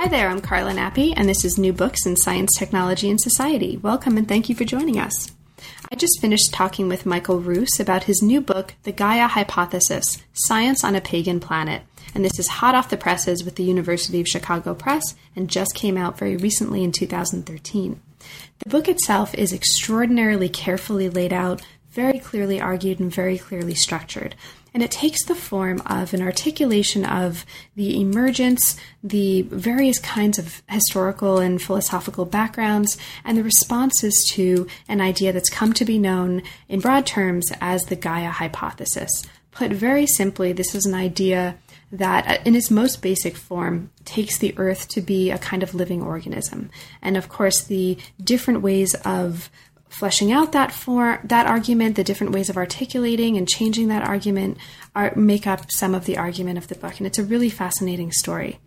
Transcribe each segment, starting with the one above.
Hi there, I'm Carla Nappi, and this is New Books in Science, Technology, and Society. Welcome and thank you for joining us. I just finished talking with Michael Ruse about his new book, The Gaia Hypothesis Science on a Pagan Planet. And this is hot off the presses with the University of Chicago Press and just came out very recently in 2013. The book itself is extraordinarily carefully laid out, very clearly argued, and very clearly structured. And it takes the form of an articulation of the emergence, the various kinds of historical and philosophical backgrounds, and the responses to an idea that's come to be known in broad terms as the Gaia hypothesis. Put very simply, this is an idea that, uh, in its most basic form, takes the earth to be a kind of living organism. And of course, the different ways of fleshing out that for that argument, the different ways of articulating and changing that argument are, make up some of the argument of the book, and it's a really fascinating story.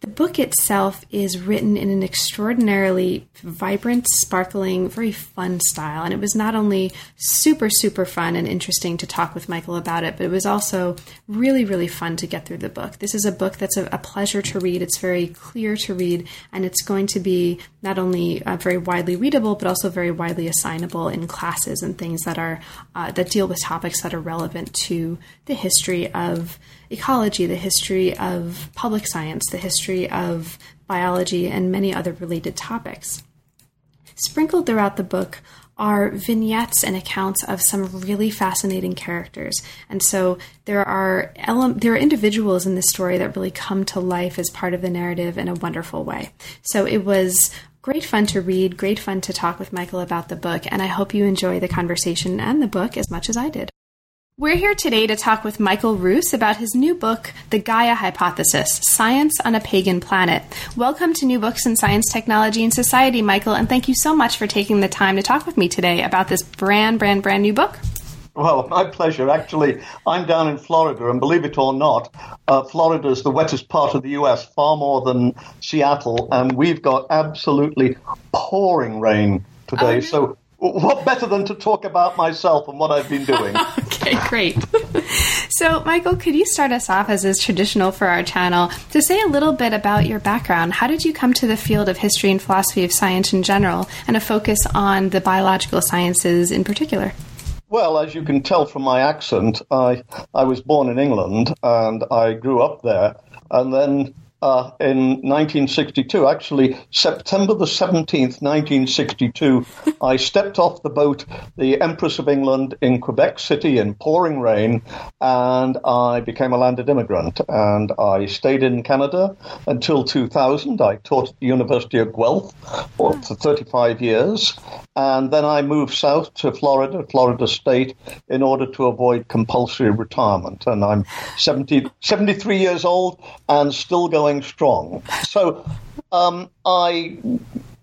The book itself is written in an extraordinarily vibrant, sparkling, very fun style. And it was not only super, super fun and interesting to talk with Michael about it, but it was also really, really fun to get through the book. This is a book that's a, a pleasure to read. It's very clear to read, and it's going to be not only uh, very widely readable, but also very widely assignable in classes and things that are uh, that deal with topics that are relevant to the history of ecology, the history of public science, the history of biology, and many other related topics. Sprinkled throughout the book are vignettes and accounts of some really fascinating characters. And so there are ele- there are individuals in this story that really come to life as part of the narrative in a wonderful way. So it was great fun to read, great fun to talk with Michael about the book, and I hope you enjoy the conversation and the book as much as I did. We're here today to talk with Michael Ruse about his new book, The Gaia Hypothesis Science on a Pagan Planet. Welcome to New Books in Science, Technology, and Society, Michael, and thank you so much for taking the time to talk with me today about this brand, brand, brand new book. Well, my pleasure. Actually, I'm down in Florida, and believe it or not, uh, Florida is the wettest part of the U.S., far more than Seattle, and we've got absolutely pouring rain today. Oh, so what better than to talk about myself and what I've been doing? okay, great. so, Michael, could you start us off, as is traditional for our channel, to say a little bit about your background? How did you come to the field of history and philosophy of science in general, and a focus on the biological sciences in particular? Well, as you can tell from my accent, I I was born in England and I grew up there, and then uh, in 1962. Actually, September the 17th, 1962, I stepped off the boat, the Empress of England, in Quebec City in pouring rain, and I became a landed immigrant. And I stayed in Canada until 2000. I taught at the University of Guelph for 35 years. And then I moved south to Florida, Florida State, in order to avoid compulsory retirement. And I'm 70, 73 years old and still going strong. So um, I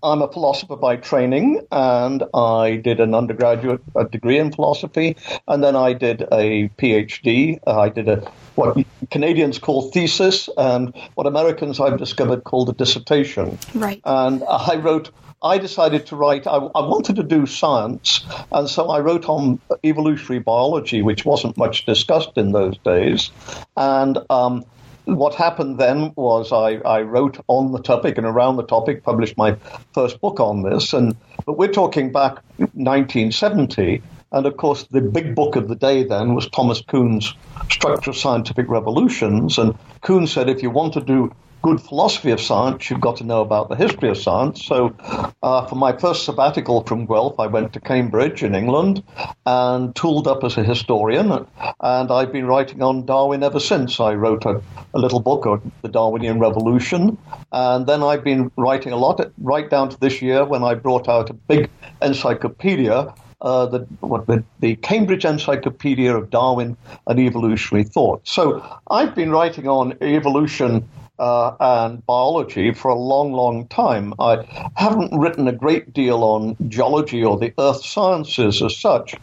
I'm a philosopher by training, and I did an undergraduate degree in philosophy, and then I did a PhD. I did a what Canadians call thesis, and what Americans I've discovered called a dissertation. Right. And I wrote. I decided to write. I, I wanted to do science, and so I wrote on evolutionary biology, which wasn't much discussed in those days, and. Um, what happened then was I, I wrote on the topic and around the topic, published my first book on this. And but we're talking back 1970, and of course the big book of the day then was Thomas Kuhn's Structure of Scientific Revolutions. And Kuhn said if you want to do good philosophy of science, you've got to know about the history of science. So, uh, for my first sabbatical from Guelph, I went to Cambridge in England and tooled up as a historian. And I've been writing on Darwin ever since. I wrote a, a little book on the Darwinian Revolution. And then I've been writing a lot, right down to this year when I brought out a big encyclopedia uh, the, what, the, the, Cambridge Encyclopedia of Darwin and Evolutionary Thought. So I've been writing on evolution uh, and biology for a long, long time. I haven't written a great deal on geology or the earth sciences as such.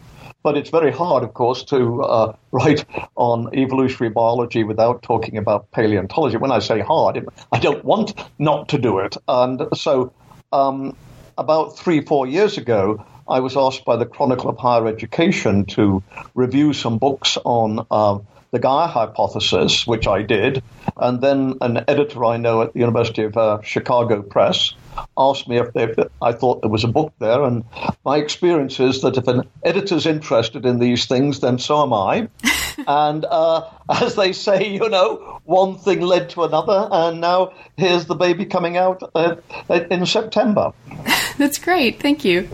But it's very hard, of course, to uh, write on evolutionary biology without talking about paleontology. When I say hard, I don't want not to do it. And so, um, about three, four years ago, I was asked by the Chronicle of Higher Education to review some books on uh, the Gaia hypothesis, which I did, and then an editor I know at the University of uh, Chicago Press asked me if, they, if, I thought there was a book there, and my experience is that if an editor's interested in these things, then so am I. and uh, as they say, you know, one thing led to another, and now here's the baby coming out uh, in September. That's great. Thank you.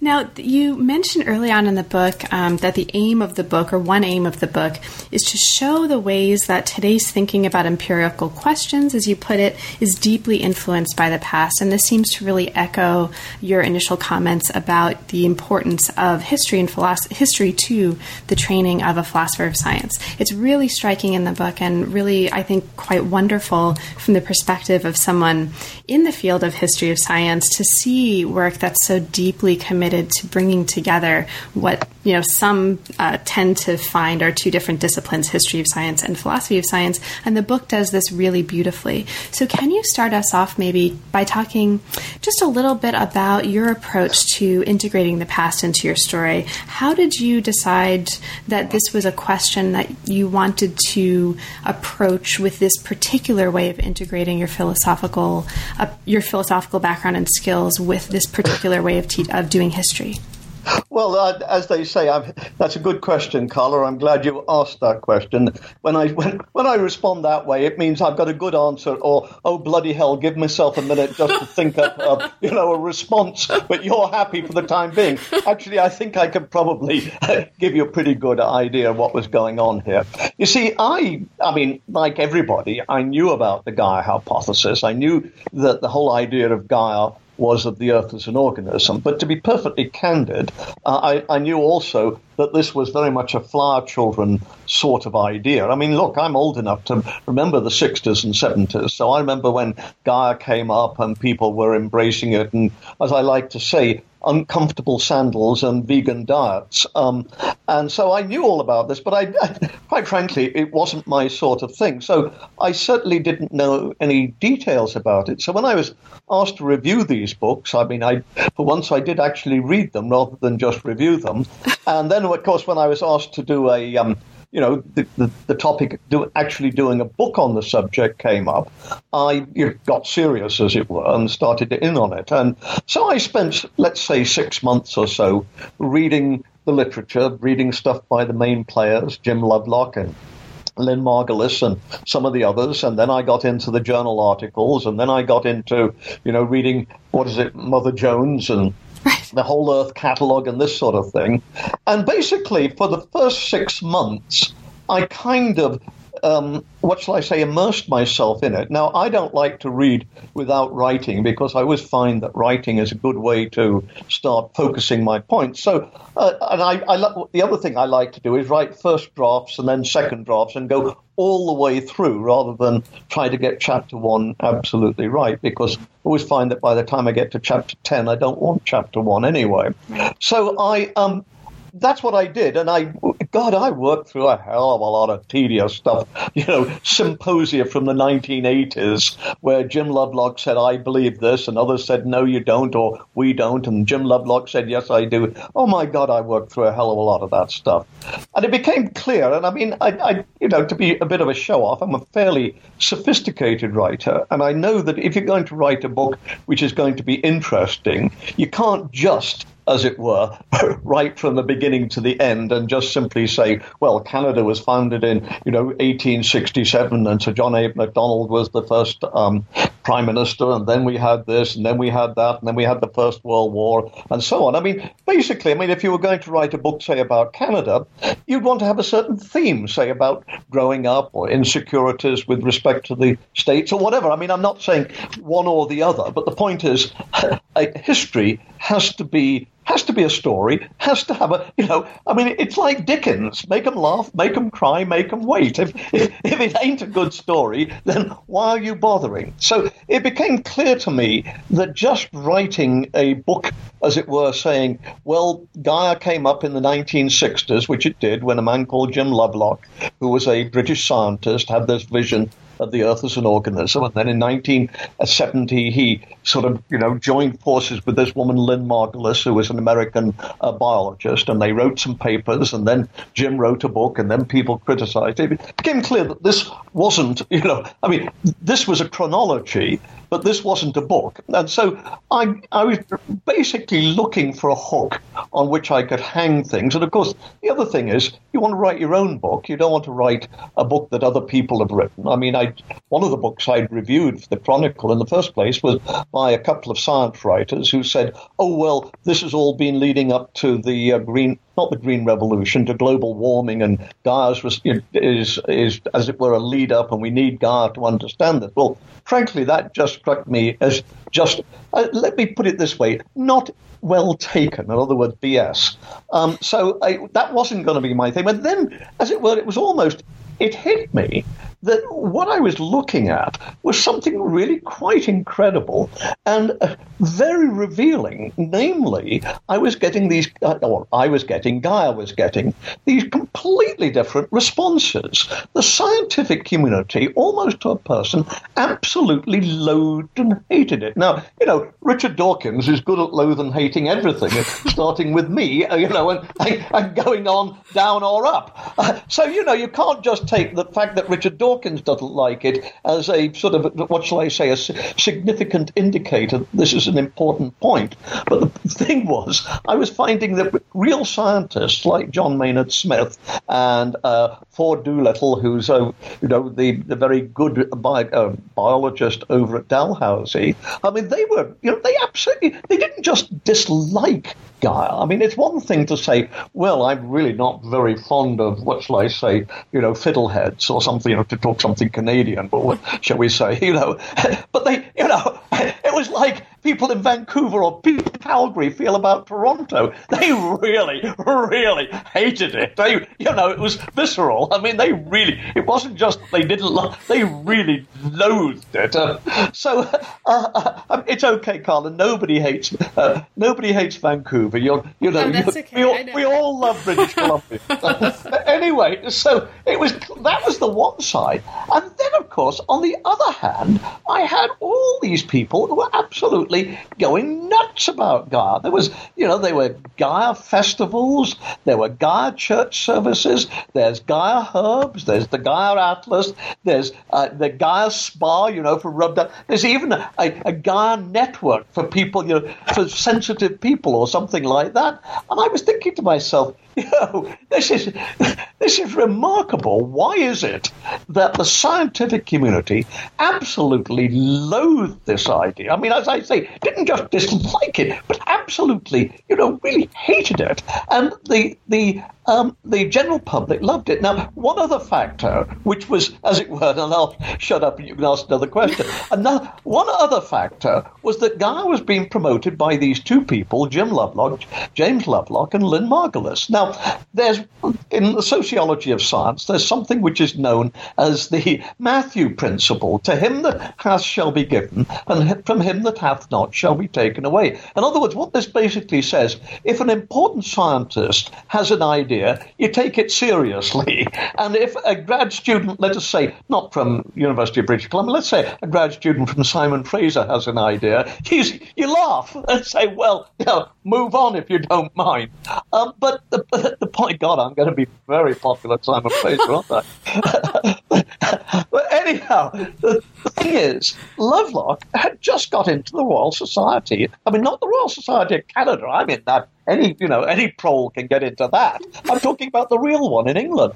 Now, you mentioned early on in the book um, that the aim of the book, or one aim of the book, is to show the ways that today's thinking about empirical questions, as you put it, is deeply influenced by the past. And this seems to really echo your initial comments about the importance of history and philosophy, history to the training of a philosopher of science. It's really striking in the book and really, I think, quite wonderful from the perspective of someone in the field of history of science to see work that's so deeply committed to bringing together what you know some uh, tend to find are two different disciplines history of science and philosophy of science. And the book does this really beautifully. So can you start us off maybe by talking just a little bit about your approach to integrating the past into your story? How did you decide that this was a question that you wanted to approach with this particular way of integrating your philosophical uh, your philosophical background and skills with this particular way of, te- of doing history well, uh, as they say, I've, that's a good question, Carla. I'm glad you asked that question. When I when, when I respond that way, it means I've got a good answer, or oh bloody hell, give myself a minute just to think up, you know, a response. But you're happy for the time being. Actually, I think I could probably give you a pretty good idea of what was going on here. You see, I I mean, like everybody, I knew about the Gaia hypothesis. I knew that the whole idea of Gaia was of the Earth as an organism. But to be perfectly candid, uh, I, I, knew also that this was very much a flower children sort of idea. I mean, look, I'm old enough to remember the 60s and 70s. So I remember when Gaia came up and people were embracing it. And as I like to say, uncomfortable sandals and vegan diets. Um, and so I knew all about this, but I, I, quite frankly, it wasn't my sort of thing. So I certainly didn't know any details about it. So when I was asked to review these books, I mean, I for once I did actually read them rather than just review them. And then, of course, when I was asked to do a um, you know, the, the, the topic do, actually doing a book on the subject came up, I got serious, as it were, and started in on it. And so I spent, let's say, six months or so reading the literature, reading stuff by the main players, Jim Lovelock and Lynn Margulis and some of the others, and then I got into the journal articles, and then I got into, you know, reading what is it, Mother Jones and the whole Earth catalog and this sort of thing. And basically, for the first six months, I kind of um, what shall I say, immersed myself in it. Now, I don't like to read without writing because I always find that writing is a good way to start focusing my points. So, uh, and I, I lo- the other thing I like to do is write first drafts and then second drafts and go all the way through rather than try to get chapter one absolutely right because I always find that by the time I get to chapter 10, I don't want chapter one anyway. So I, um, that's what I did. And I, God, I worked through a hell of a lot of tedious stuff. You know, symposia from the 1980s where Jim Lovelock said, I believe this, and others said, no, you don't, or we don't. And Jim Lovelock said, yes, I do. Oh my God, I worked through a hell of a lot of that stuff. And it became clear. And I mean, I, I you know, to be a bit of a show off, I'm a fairly sophisticated writer. And I know that if you're going to write a book which is going to be interesting, you can't just as it were, right from the beginning to the end, and just simply say, well, Canada was founded in, you know, 1867, and Sir John A. Macdonald was the first um, prime minister, and then we had this, and then we had that, and then we had the First World War, and so on. I mean, basically, I mean, if you were going to write a book, say, about Canada, you'd want to have a certain theme, say, about growing up or insecurities with respect to the states or whatever. I mean, I'm not saying one or the other, but the point is, a history has to be has to be a story, has to have a, you know, I mean, it's like Dickens. Make them laugh, make them cry, make them wait. If, if, if it ain't a good story, then why are you bothering? So it became clear to me that just writing a book, as it were, saying, well, Gaia came up in the 1960s, which it did when a man called Jim Lovelock, who was a British scientist, had this vision the Earth as an organism. And then in 1970, he sort of, you know, joined forces with this woman, Lynn Margulis, who was an American uh, biologist, and they wrote some papers. And then Jim wrote a book, and then people criticized it. It became clear that this wasn't, you know, I mean, this was a chronology but this wasn't a book. And so I, I was basically looking for a hook on which I could hang things. And of course, the other thing is, you want to write your own book. You don't want to write a book that other people have written. I mean, I one of the books I'd reviewed for the Chronicle in the first place was by a couple of science writers who said, "Oh well, this has all been leading up to the uh, green." Not the green revolution to global warming, and Gaia's is is as it were a lead up, and we need Gaia to understand this. Well, frankly, that just struck me as just, uh, let me put it this way, not well taken. In other words, BS. Um, so I, that wasn't going to be my thing. But then, as it were, it was almost, it hit me that what I was looking at was something really quite incredible and uh, very revealing. Namely, I was getting these, uh, or I was getting, Gaia was getting these completely different responses. The scientific community, almost to a person, absolutely loathed and hated it. Now, you know, Richard Dawkins is good at loathing and hating everything, starting with me, uh, you know, and, and going on down or up. Uh, so, you know, you can't just take the fact that Richard Dawkins doesn't like it as a sort of, what shall I say, a significant indicator. This is an important point. But the thing was, I was finding that real scientists like John Maynard Smith and uh, Ford Doolittle, who's, uh, you know, the, the very good bi- uh, biologist over at Dalhousie, I mean, they were, you know, they absolutely, they didn't just dislike I mean, it's one thing to say, well, I'm really not very fond of, what shall I say, you know, fiddleheads or something, you know, to talk something Canadian, but what shall we say, you know. But they, you know, was like people in Vancouver or people in Calgary feel about Toronto. They really, really hated it. They, you know, it was visceral. I mean, they really, it wasn't just they didn't love, they really loathed it. Uh, so uh, uh, it's okay, Carla. Nobody hates, uh, nobody hates Vancouver. You're, you know, oh, okay. we, all, we all love British Columbia. anyway, so it was, that was the one side. And then, of course, on the other hand, I had all these people who were absolutely going nuts about Gaia. There was, you know, there were Gaia festivals, there were Gaia church services, there's Gaia herbs, there's the Gaia Atlas, there's uh, the Gaia Spa, you know, for rub down. There's even a, a, Gaia network for people, you know, for sensitive people or something like that. And I was thinking to myself, know, this is this is remarkable. Why is it that the scientific community absolutely loathed this idea? I mean, as I say, didn't just dislike it, but absolutely, you know, really hated it. And the the um, the general public loved it. Now, one other factor, which was, as it were, and I'll shut up and you can ask another question. Another, one other factor was that Gaia was being promoted by these two people, Jim Lovelock, James Lovelock, and Lynn Margulis. Now, there's in the sociology of science, there's something which is known as the Matthew principle: "To him that hath shall be given, and from him that hath not shall be taken away." In other words, what this basically says: if an important scientist has an idea idea, you take it seriously. And if a grad student, let us say, not from University of British Columbia, let's say a grad student from Simon Fraser has an idea, you laugh and say, well, you know, move on if you don't mind. Um, but the, the point, God, I'm going to be very popular Simon Fraser, aren't I? but anyhow, the, the thing is, Lovelock had just got into the Royal Society. I mean, not the Royal Society of Canada. I mean that any you know any prole can get into that. I'm talking about the real one in England.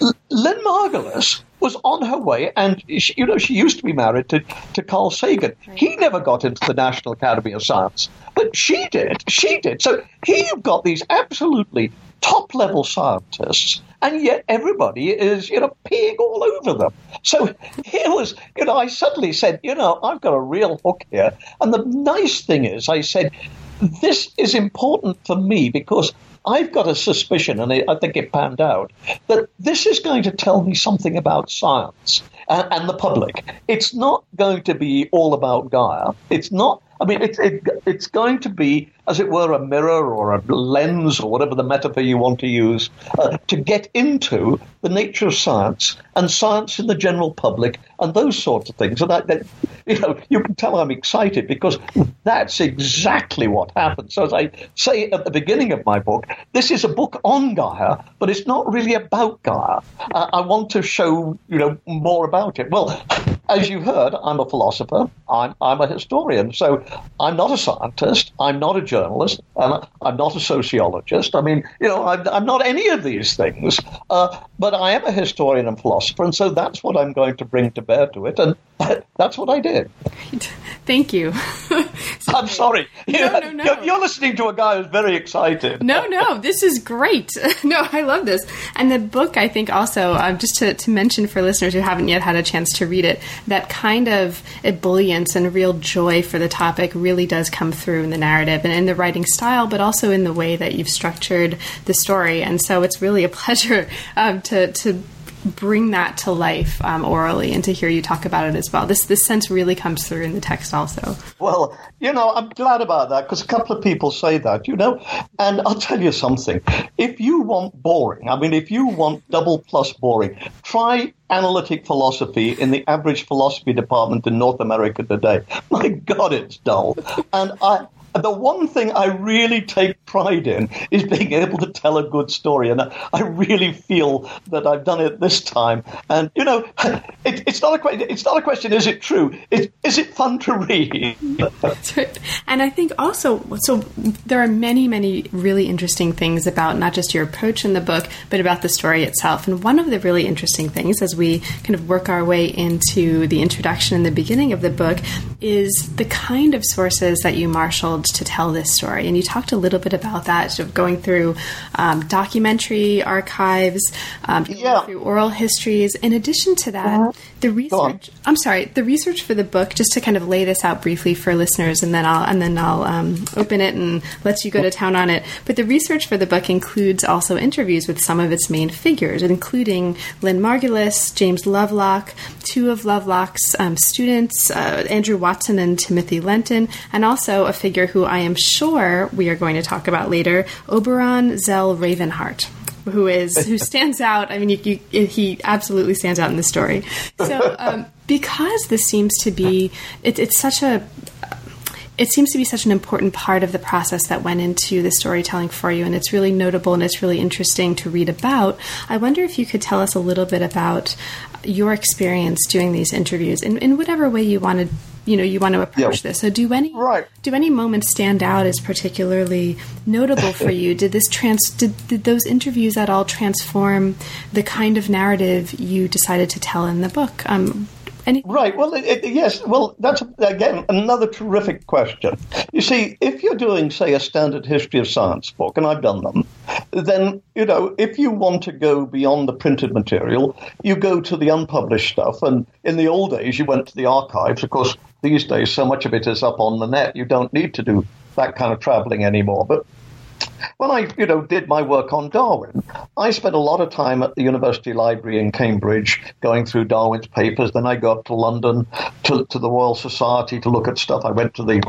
L- Lynn Margulis was on her way, and she, you know she used to be married to, to Carl Sagan. He never got into the National Academy of Science, but she did. She did. So here you've got these absolutely top level scientists, and yet everybody is, you know, peeing all over them. So here was, you know, I suddenly said, you know, I've got a real hook here. And the nice thing is, I said, this is important for me because I've got a suspicion, and I think it panned out, that this is going to tell me something about science and, and the public. It's not going to be all about Gaia. It's not. I mean, it's it, it's going to be, as it were, a mirror or a lens or whatever the metaphor you want to use uh, to get into the nature of science and science in the general public and those sorts of things. And that, you know, you can tell I'm excited because that's exactly what happened. So as I say at the beginning of my book, this is a book on Gaia, but it's not really about Gaia. Uh, I want to show you know more about it. Well, as you heard, I'm a philosopher. I'm, I'm a historian. So I'm not a scientist. I'm not a journalist. And I'm not a sociologist. I mean, you know, I'm, I'm not any of these things. Uh, but I am a historian and philosopher. And so that's what I'm going to bring to bear to it. And that's what I did. Thank you. I'm sorry. No, no, no. You're, you're listening to a guy who's very excited. No, no, this is great. No, I love this. And the book, I think, also, um, just to, to mention for listeners who haven't yet had a chance to read it, that kind of ebullience and real joy for the topic really does come through in the narrative and in the writing style, but also in the way that you've structured the story. And so it's really a pleasure um, to, to bring that to life um, orally and to hear you talk about it as well. This this sense really comes through in the text also. Well, you know, I'm glad about that because a couple of people say that, you know, and I'll tell you something. If you want boring, I mean, if you want double plus boring, try analytic philosophy in the average philosophy department in North America today. My God, it's dull. And I the one thing I really take pride in is being able to tell a good story, and I really feel that I've done it this time. And you know, it, it's not a question. It's not a question. Is it true? It, is is it fun to read? and I think also, so there are many, many really interesting things about not just your approach in the book, but about the story itself. And one of the really interesting things, as we kind of work our way into the introduction and the beginning of the book, is the kind of sources that you marshaled to tell this story. And you talked a little bit about that, sort of going through um, documentary archives, um, yeah. through oral histories. In addition to that, uh-huh. the research. I'm sorry, the research for the book. Just to kind of lay this out briefly for listeners, and then I'll and then I'll um, open it and let you go to town on it. But the research for the book includes also interviews with some of its main figures, including Lynn Margulis, James Lovelock, two of Lovelock's um, students, uh, Andrew Watson and Timothy Lenton, and also a figure who I am sure we are going to talk about later, Oberon Zell Ravenheart who is who stands out. I mean, you, you, he absolutely stands out in the story. So, um, because this seems to be, it, it's such a. It seems to be such an important part of the process that went into the storytelling for you, and it's really notable and it's really interesting to read about. I wonder if you could tell us a little bit about your experience doing these interviews in, in whatever way you want to you know you want to approach this. So do any right. do any moments stand out as particularly notable for you? Did this trans did, did those interviews at all transform the kind of narrative you decided to tell in the book? Um, Right. Well, it, it, yes. Well, that's again another terrific question. You see, if you're doing, say, a standard history of science book, and I've done them, then you know if you want to go beyond the printed material, you go to the unpublished stuff. And in the old days, you went to the archives. Of course, these days, so much of it is up on the net. You don't need to do that kind of traveling anymore. But when I, you know, did my work on Darwin, I spent a lot of time at the University Library in Cambridge going through Darwin's papers. Then I go up to London to, to the Royal Society to look at stuff. I went to the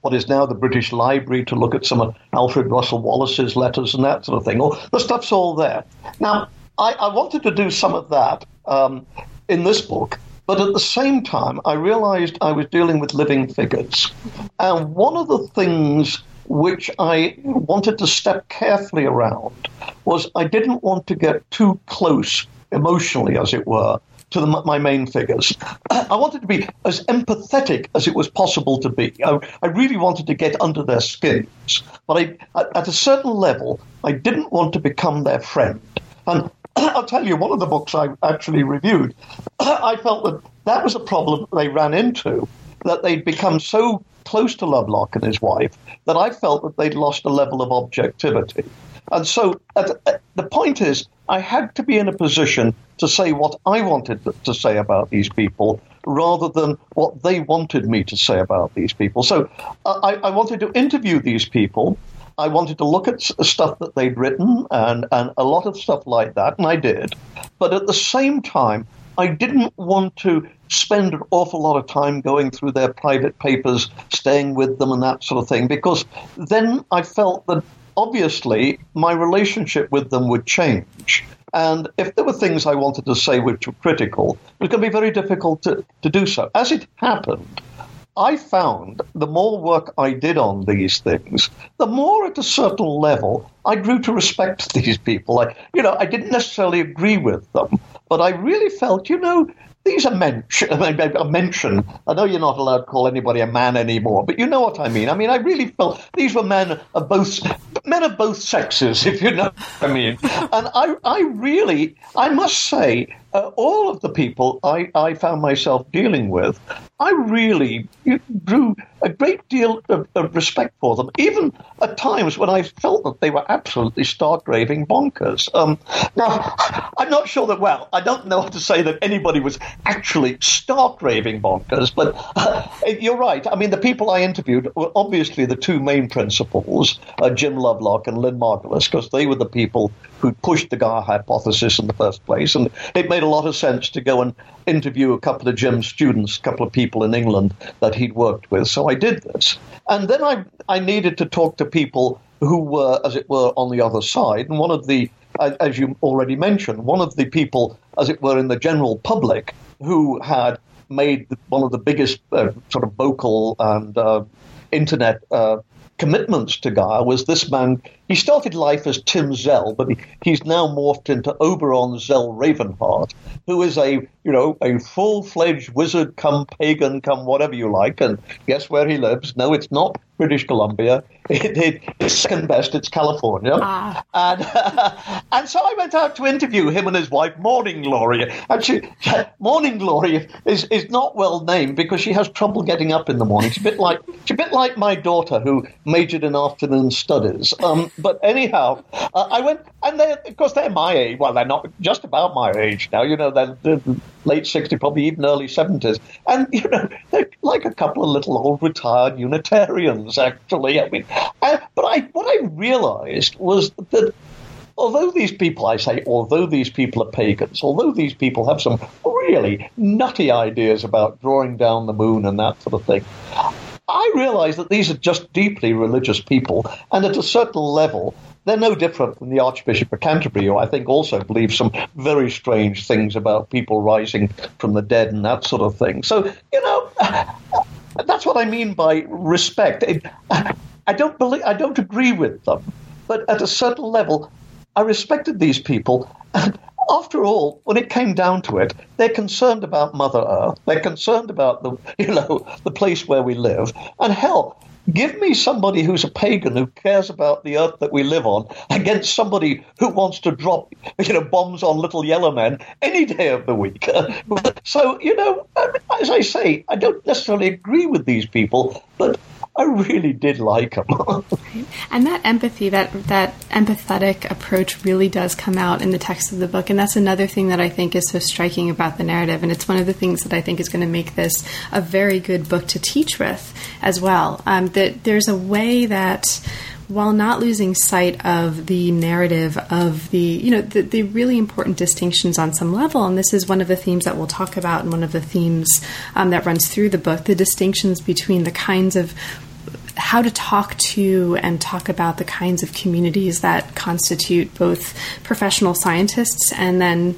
what is now the British Library to look at some of Alfred Russel Wallace's letters and that sort of thing. All the stuff's all there. Now, I, I wanted to do some of that um, in this book, but at the same time, I realized I was dealing with living figures. And one of the things which I wanted to step carefully around was I didn't want to get too close emotionally, as it were, to the, my main figures. I wanted to be as empathetic as it was possible to be. I, I really wanted to get under their skins. But I, at a certain level, I didn't want to become their friend. And I'll tell you, one of the books I actually reviewed, I felt that that was a problem they ran into, that they'd become so close to Lovelock and his wife that I felt that they'd lost a level of objectivity. And so at, at, the point is, I had to be in a position to say what I wanted to say about these people rather than what they wanted me to say about these people. So uh, I, I wanted to interview these people. I wanted to look at stuff that they'd written and, and a lot of stuff like that, and I did. But at the same time, I didn't want to spend an awful lot of time going through their private papers, staying with them, and that sort of thing, because then I felt that obviously my relationship with them would change. And if there were things I wanted to say which were critical, it was going to be very difficult to, to do so. As it happened, I found the more work I did on these things, the more at a certain level I grew to respect these people. I, you know, I didn't necessarily agree with them, but I really felt, you know, these are mensch, a mensch. I know you're not allowed to call anybody a man anymore, but you know what I mean. I mean, I really felt these were men of both men of both sexes, if you know what I mean. And I, I really, I must say, uh, all of the people I, I found myself dealing with, I really grew a great deal of, of, respect for them, even at times when I felt that they were absolutely stark raving bonkers. Um, now, I'm not sure that, well, I don't know how to say that anybody was actually stark raving bonkers, but uh, you're right. I mean, the people I interviewed were obviously the two main principals, uh, Jim Lovelock and Lynn Margulis, because they were the people who pushed the Gaia hypothesis in the first place. And it made a lot of sense to go and interview a couple of Jim's students, a couple of people in England that he'd worked with. So I did this. And then I, I needed to talk to people who were, as it were, on the other side. And one of the, as you already mentioned, one of the people, as it were, in the general public who had made one of the biggest uh, sort of vocal and uh, internet uh, commitments to Gaia was this man. He started life as Tim Zell, but he, he's now morphed into Oberon Zell Ravenheart, who is a you know a full fledged wizard, come pagan, come whatever you like. And guess where he lives? No, it's not British Columbia. It, it, it's second best. It's California. Ah. And uh, and so I went out to interview him and his wife, Morning Glory. And she, Morning Glory is, is not well named because she has trouble getting up in the morning. She's a bit like she's a bit like my daughter who majored in afternoon studies. Um, but anyhow, uh, I went and they of course they're my age. Well, they're not just about my age now. You know, they're, they're late 60s, probably even early 70s. And, you know, they're like a couple of little old retired Unitarians, actually. I mean, uh, but I, what I realized was that although these people, I say, although these people are pagans, although these people have some really nutty ideas about drawing down the moon and that sort of thing, I realize that these are just deeply religious people, and at a certain level, they're no different from the Archbishop of Canterbury, who I think also believes some very strange things about people rising from the dead and that sort of thing. So, you know, that's what I mean by respect. I don't believe, I don't agree with them, but at a certain level, I respected these people. After all, when it came down to it, they're concerned about Mother Earth. They're concerned about the, you know, the place where we live. And hell, Give me somebody who's a pagan who cares about the earth that we live on against somebody who wants to drop, you know, bombs on little yellow men any day of the week. so, you know, um, as I say, I don't necessarily agree with these people, but I really did like them. and that empathy, that that empathetic approach, really does come out in the text of the book, and that's another thing that I think is so striking about the narrative, and it's one of the things that I think is going to make this a very good book to teach with as well. Um, that there's a way that while not losing sight of the narrative of the you know the, the, really important distinctions on some level and this is one of the themes that we'll talk about and one of the themes um, that runs through the book the distinctions between the kinds of how to talk to and talk about the kinds of communities that constitute both professional scientists and then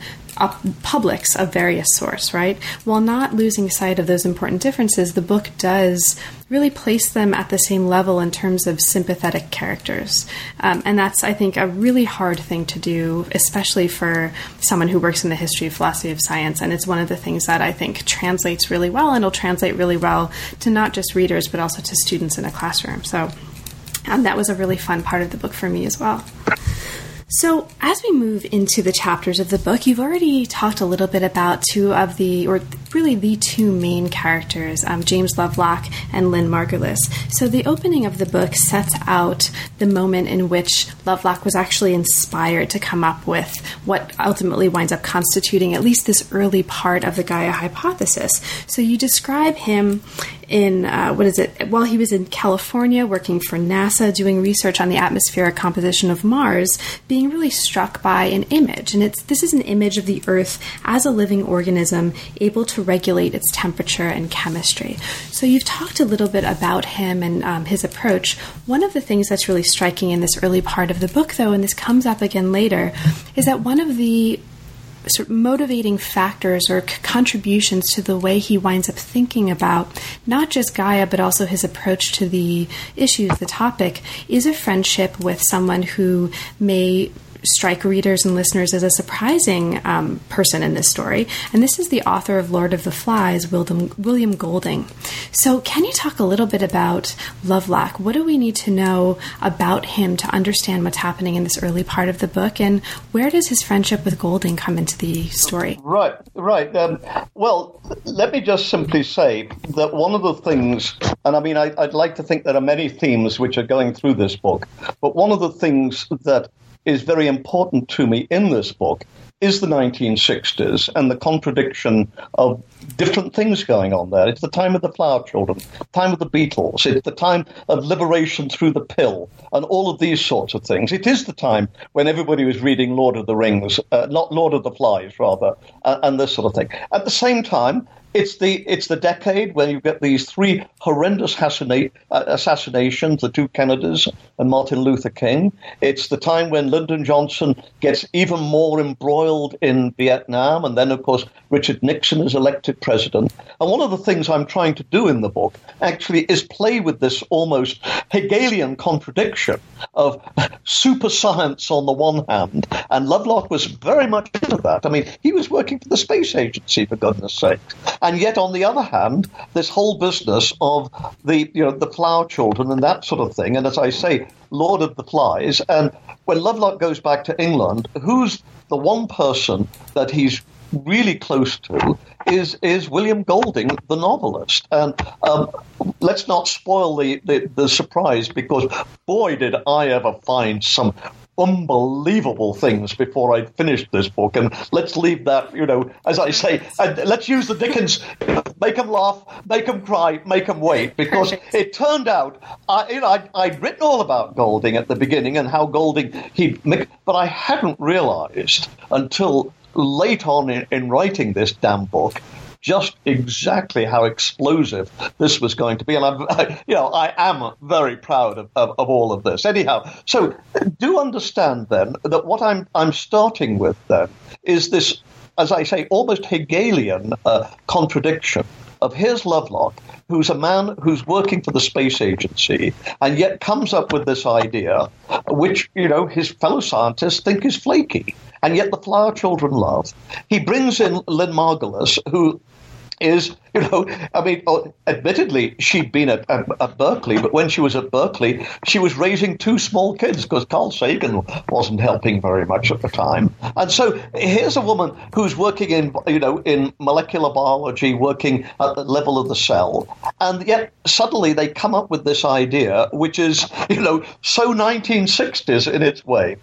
publics of various sorts, right? While not losing sight of those important differences, the book does really place them at the same level in terms of sympathetic characters. Um, and that's, I think, a really hard thing to do, especially for someone who works in the history of philosophy of science. And it's one of the things that I think translates really well and will translate really well to not just readers, but also to students in a classroom. So um, that was a really fun part of the book for me as well. So, as we move into the chapters of the book, you've already talked a little bit about two of the, or really the two main characters, um, James Lovelock and Lynn Margulis. So, the opening of the book sets out the moment in which Lovelock was actually inspired to come up with what ultimately winds up constituting at least this early part of the Gaia hypothesis. So, you describe him in uh, what is it? While he was in California working for NASA, doing research on the atmospheric composition of Mars, being really struck by an image, and it's this is an image of the Earth as a living organism able to regulate its temperature and chemistry. So you've talked a little bit about him and um, his approach. One of the things that's really striking in this early part of the book, though, and this comes up again later, is that one of the sort of motivating factors or c- contributions to the way he winds up thinking about not just Gaia, but also his approach to the issues, the topic, is a friendship with someone who may strike readers and listeners as a surprising um, person in this story. And this is the author of Lord of the Flies, William, Golding. So, can you talk a little bit about Lovelock? What do we need to know about him to understand what's happening in this early part of the book? And where does his friendship with Golding come into the story? Right, right. Um, well, let me just simply say that one of the things, and I mean, I, I'd like to think there are many themes which are going through this book, but one of the things that is very important to me in this book is the 1960s and the contradiction of different things going on there. It's the time of the Flower Children, time of the Beatles, it's the time of liberation through the pill, and all of these sorts of things. It is the time when everybody was reading Lord of the Rings, uh, not Lord of the Flies, rather, uh, and this sort of thing. At the same time, it's the it's the decade when you get these three horrendous uh, assassinations, the two Kennedys and Martin Luther King. It's the time when Lyndon Johnson gets even more embroiled in Vietnam, and then of course Richard Nixon is elected president. And one of the things I'm trying to do in the book actually is play with this almost Hegelian contradiction of super science on the one hand, and Lovelock was very much into that. I mean, he was working for the space agency for goodness sake. And yet, on the other hand, this whole business of the you know the flower children and that sort of thing, and as I say, Lord of the Flies. And when Lovelock goes back to England, who's the one person that he's really close to is is William Golding, the novelist. And um, let's not spoil the, the, the surprise because boy did I ever find some unbelievable things before I finished this book. And let's leave that, you know, as I say, let's use the Dickens, make them laugh, make them cry, make them wait, because it turned out, I, you know, I'd, I'd, written all about Golding at the beginning and how Golding he, but I hadn't realized until late on in, in writing this damn book just exactly how explosive this was going to be. And I'm, you know, I am very proud of, of, of, all of this. Anyhow, so do understand then that what I'm I'm starting with then is this, as I say, almost Hegelian uh, contradiction of here's Lovelock, who's a man who's working for the space agency, and yet comes up with this idea, which you know his fellow scientists think is flaky and yet the flower children love. He brings in Lynn Margulis, who is, you know, I mean, oh, admittedly, she'd been at, at, at, Berkeley, but when she was at Berkeley, she was raising two small kids because Carl Sagan wasn't helping very much at the time. And so here's a woman who's working in, you know, in molecular biology, working at the level of the cell. And yet suddenly they come up with this idea, which is, you know, so 1960s in its way.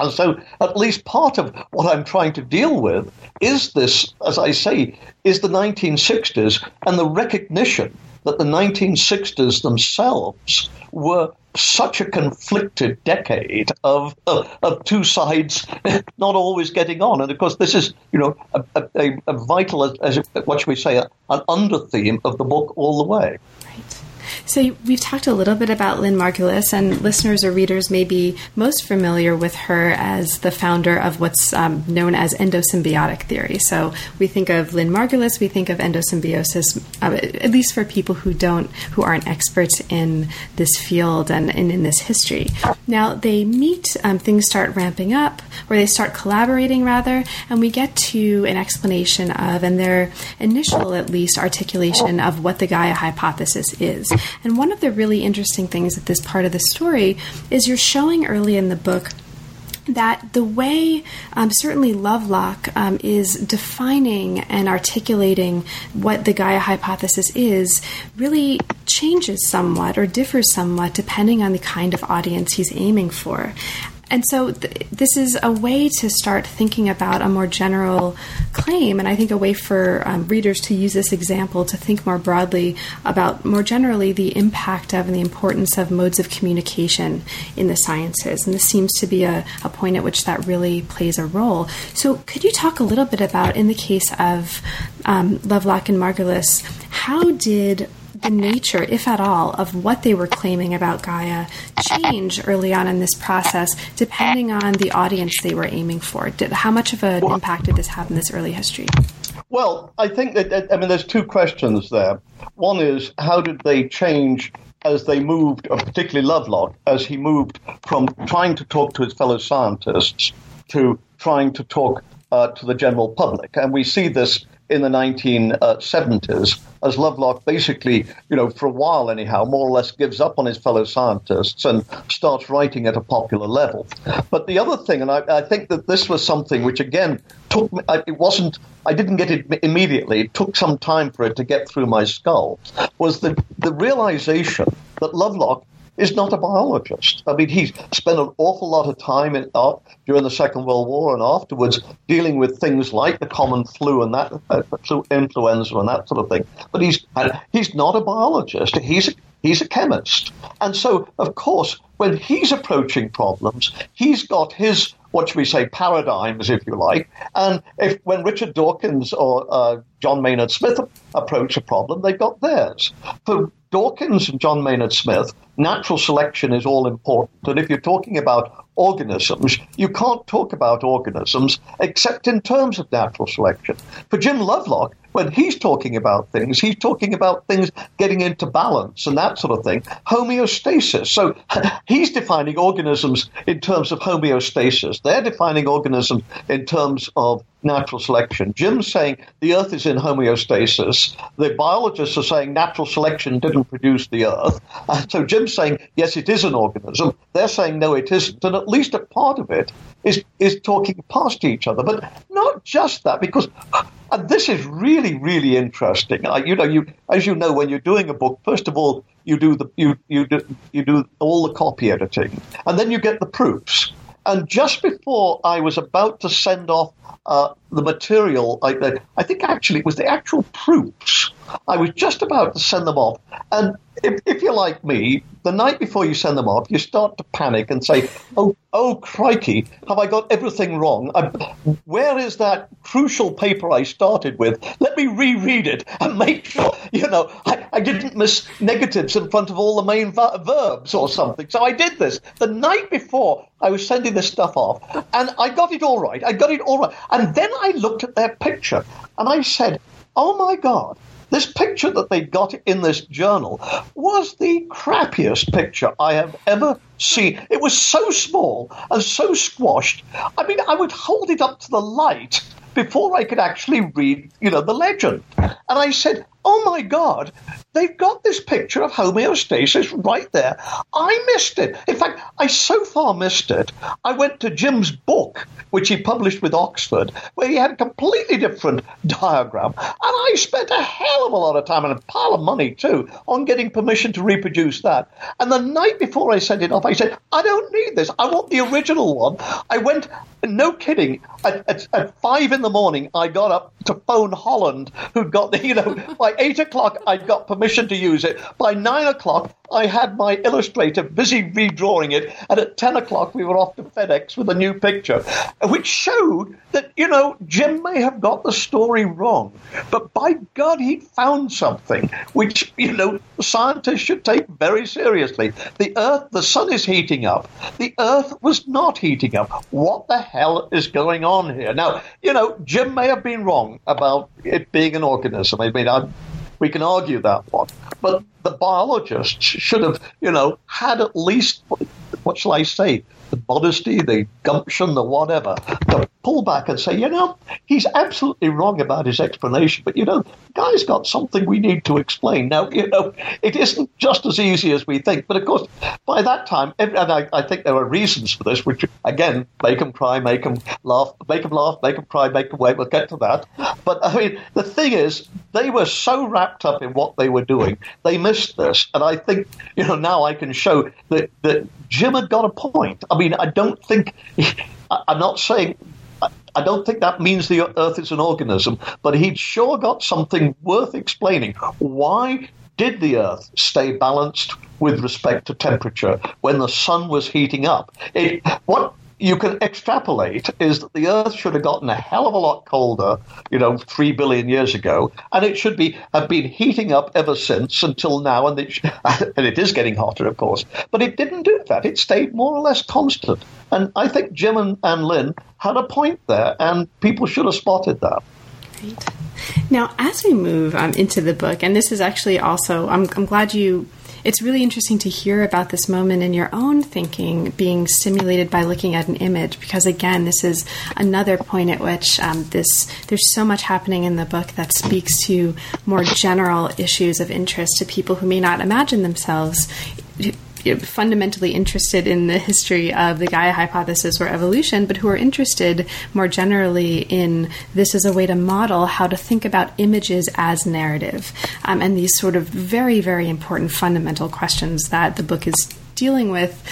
And so, at least part of what I'm trying to deal with is this, as I say, is the 1960s and the recognition that the 1960s themselves were such a conflicted decade of, of, of, two sides not always getting on. And of course, this is, you know, a, a, a vital, as, what should we say, an under theme of the book all the way. So we've talked a little bit about Lynn Margulis, and listeners or readers may be most familiar with her as the founder of what's um, known as endosymbiotic theory. So we think of Lynn Margulis, we think of endosymbiosis, uh, at least for people who don't, who aren't experts in this field and, and in this history. Now they meet, um, things start ramping up, or they start collaborating rather, and we get to an explanation of, and their initial at least articulation of what the Gaia hypothesis is. And one of the really interesting things at this part of the story is you're showing early in the book that the way um, certainly Lovelock um, is defining and articulating what the Gaia hypothesis is really changes somewhat or differs somewhat depending on the kind of audience he's aiming for. And so, th- this is a way to start thinking about a more general claim, and I think a way for um, readers to use this example to think more broadly about more generally the impact of and the importance of modes of communication in the sciences. And this seems to be a, a point at which that really plays a role. So, could you talk a little bit about, in the case of um, Lovelock and Margulis, how did the nature, if at all, of what they were claiming about Gaia change early on in this process, depending on the audience they were aiming for? Did, how much of an impact did this have in this early history? Well, I think that, I mean, there's two questions there. One is, how did they change as they moved, particularly Lovelock, as he moved from trying to talk to his fellow scientists to trying to talk uh, to the general public? And we see this in the 1970s uh, as Lovelock basically, you know, for a while anyhow, more or less gives up on his fellow scientists and starts writing at a popular level. But the other thing, and I, I think that this was something which again took me, it wasn't, I didn't get it immediately, it took some time for it to get through my skull, was the, the realization that Lovelock is not a biologist. I mean, he's spent an awful lot of time in, uh, during the Second World War and afterwards dealing with things like the common flu and that uh, flu, influenza and that sort of thing. But he's he's not a biologist. He's a, he's a chemist, and so of course when he's approaching problems, he's got his what should we say, paradigms, if you like. And if when Richard Dawkins or uh, John Maynard Smith approach a problem, they've got theirs. For Dawkins and John Maynard Smith, natural selection is all important. And if you're talking about organisms, you can't talk about organisms except in terms of natural selection. For Jim Lovelock, when he's talking about things, he's talking about things getting into balance and that sort of thing. Homeostasis. So he's defining organisms in terms of homeostasis. They're defining organisms in terms of natural selection. Jim's saying the Earth is in homeostasis. The biologists are saying natural selection didn't produce the Earth. And so Jim's saying, yes, it is an organism. They're saying, no, it isn't. And at least a part of it is, is talking past each other. But not just that, because and this is really, really interesting. You know, you as you know, when you're doing a book, first of all, you do the you you do you do all the copy editing, and then you get the proofs. And just before I was about to send off uh, the material, I, I think actually it was the actual proofs. I was just about to send them off, and if, if you're like me, the night before you send them off, you start to panic and say, "Oh, oh, crikey, have I got everything wrong? I, where is that crucial paper I started with? Let me reread it and make sure, you know, I, I didn't miss negatives in front of all the main ver- verbs or something." So I did this the night before I was sending this stuff off, and I got it all right. I got it all right, and then I looked at their picture and I said, "Oh my God." This picture that they got in this journal was the crappiest picture I have ever seen. It was so small and so squashed. I mean, I would hold it up to the light before I could actually read, you know, the legend. And I said, oh my God, they've got this picture of homeostasis right there. I missed it. In fact, I so far missed it. I went to Jim's book, which he published with Oxford, where he had a completely different diagram. And I spent a hell of a lot of time and a pile of money too on getting permission to reproduce that. And the night before I sent it off, I said, I don't need this. I want the original one. I went, no kidding, at, at, at five in the morning, I got up to phone Holland, who'd got the, you know, by eight o'clock, I got permission to use it. By nine o'clock, I had my illustrator busy redrawing it, and at 10 o'clock we were off to FedEx with a new picture, which showed that, you know, Jim may have got the story wrong, but by God, he'd found something which, you know, scientists should take very seriously. The Earth, the sun is heating up. The Earth was not heating up. What the hell is going on here? Now, you know, Jim may have been wrong about it being an organism. I mean, I we can argue that one. But the biologists should have, you know, had at least, what shall I say, the modesty, the gumption, the whatever, to pull back and say, you know, he's absolutely wrong about his explanation, but you know, the guy's got something we need to explain. Now, you know, it isn't just as easy as we think, but of course, by that time, and I, I think there are reasons for this, which again, make them cry, make them laugh, make them laugh, make them cry, make them wait. We'll get to that. But I mean, the thing is, they were so wrapped up in what they were doing, they missed this. And I think, you know, now I can show that, that Jim had got a point. I mean, I don't think, I'm not saying, I don't think that means the Earth is an organism, but he'd sure got something worth explaining. Why did the Earth stay balanced with respect to temperature when the sun was heating up? It, what you can extrapolate is that the Earth should have gotten a hell of a lot colder, you know, three billion years ago, and it should be have been heating up ever since until now, and it, and it is getting hotter, of course. But it didn't do that; it stayed more or less constant. And I think Jim and, and Lynn had a point there, and people should have spotted that. Great. Now, as we move um, into the book, and this is actually also, I'm, I'm glad you it's really interesting to hear about this moment in your own thinking being stimulated by looking at an image because again this is another point at which um, this there's so much happening in the book that speaks to more general issues of interest to people who may not imagine themselves fundamentally interested in the history of the Gaia hypothesis or evolution, but who are interested more generally in this as a way to model how to think about images as narrative. Um, and these sort of very, very important fundamental questions that the book is dealing with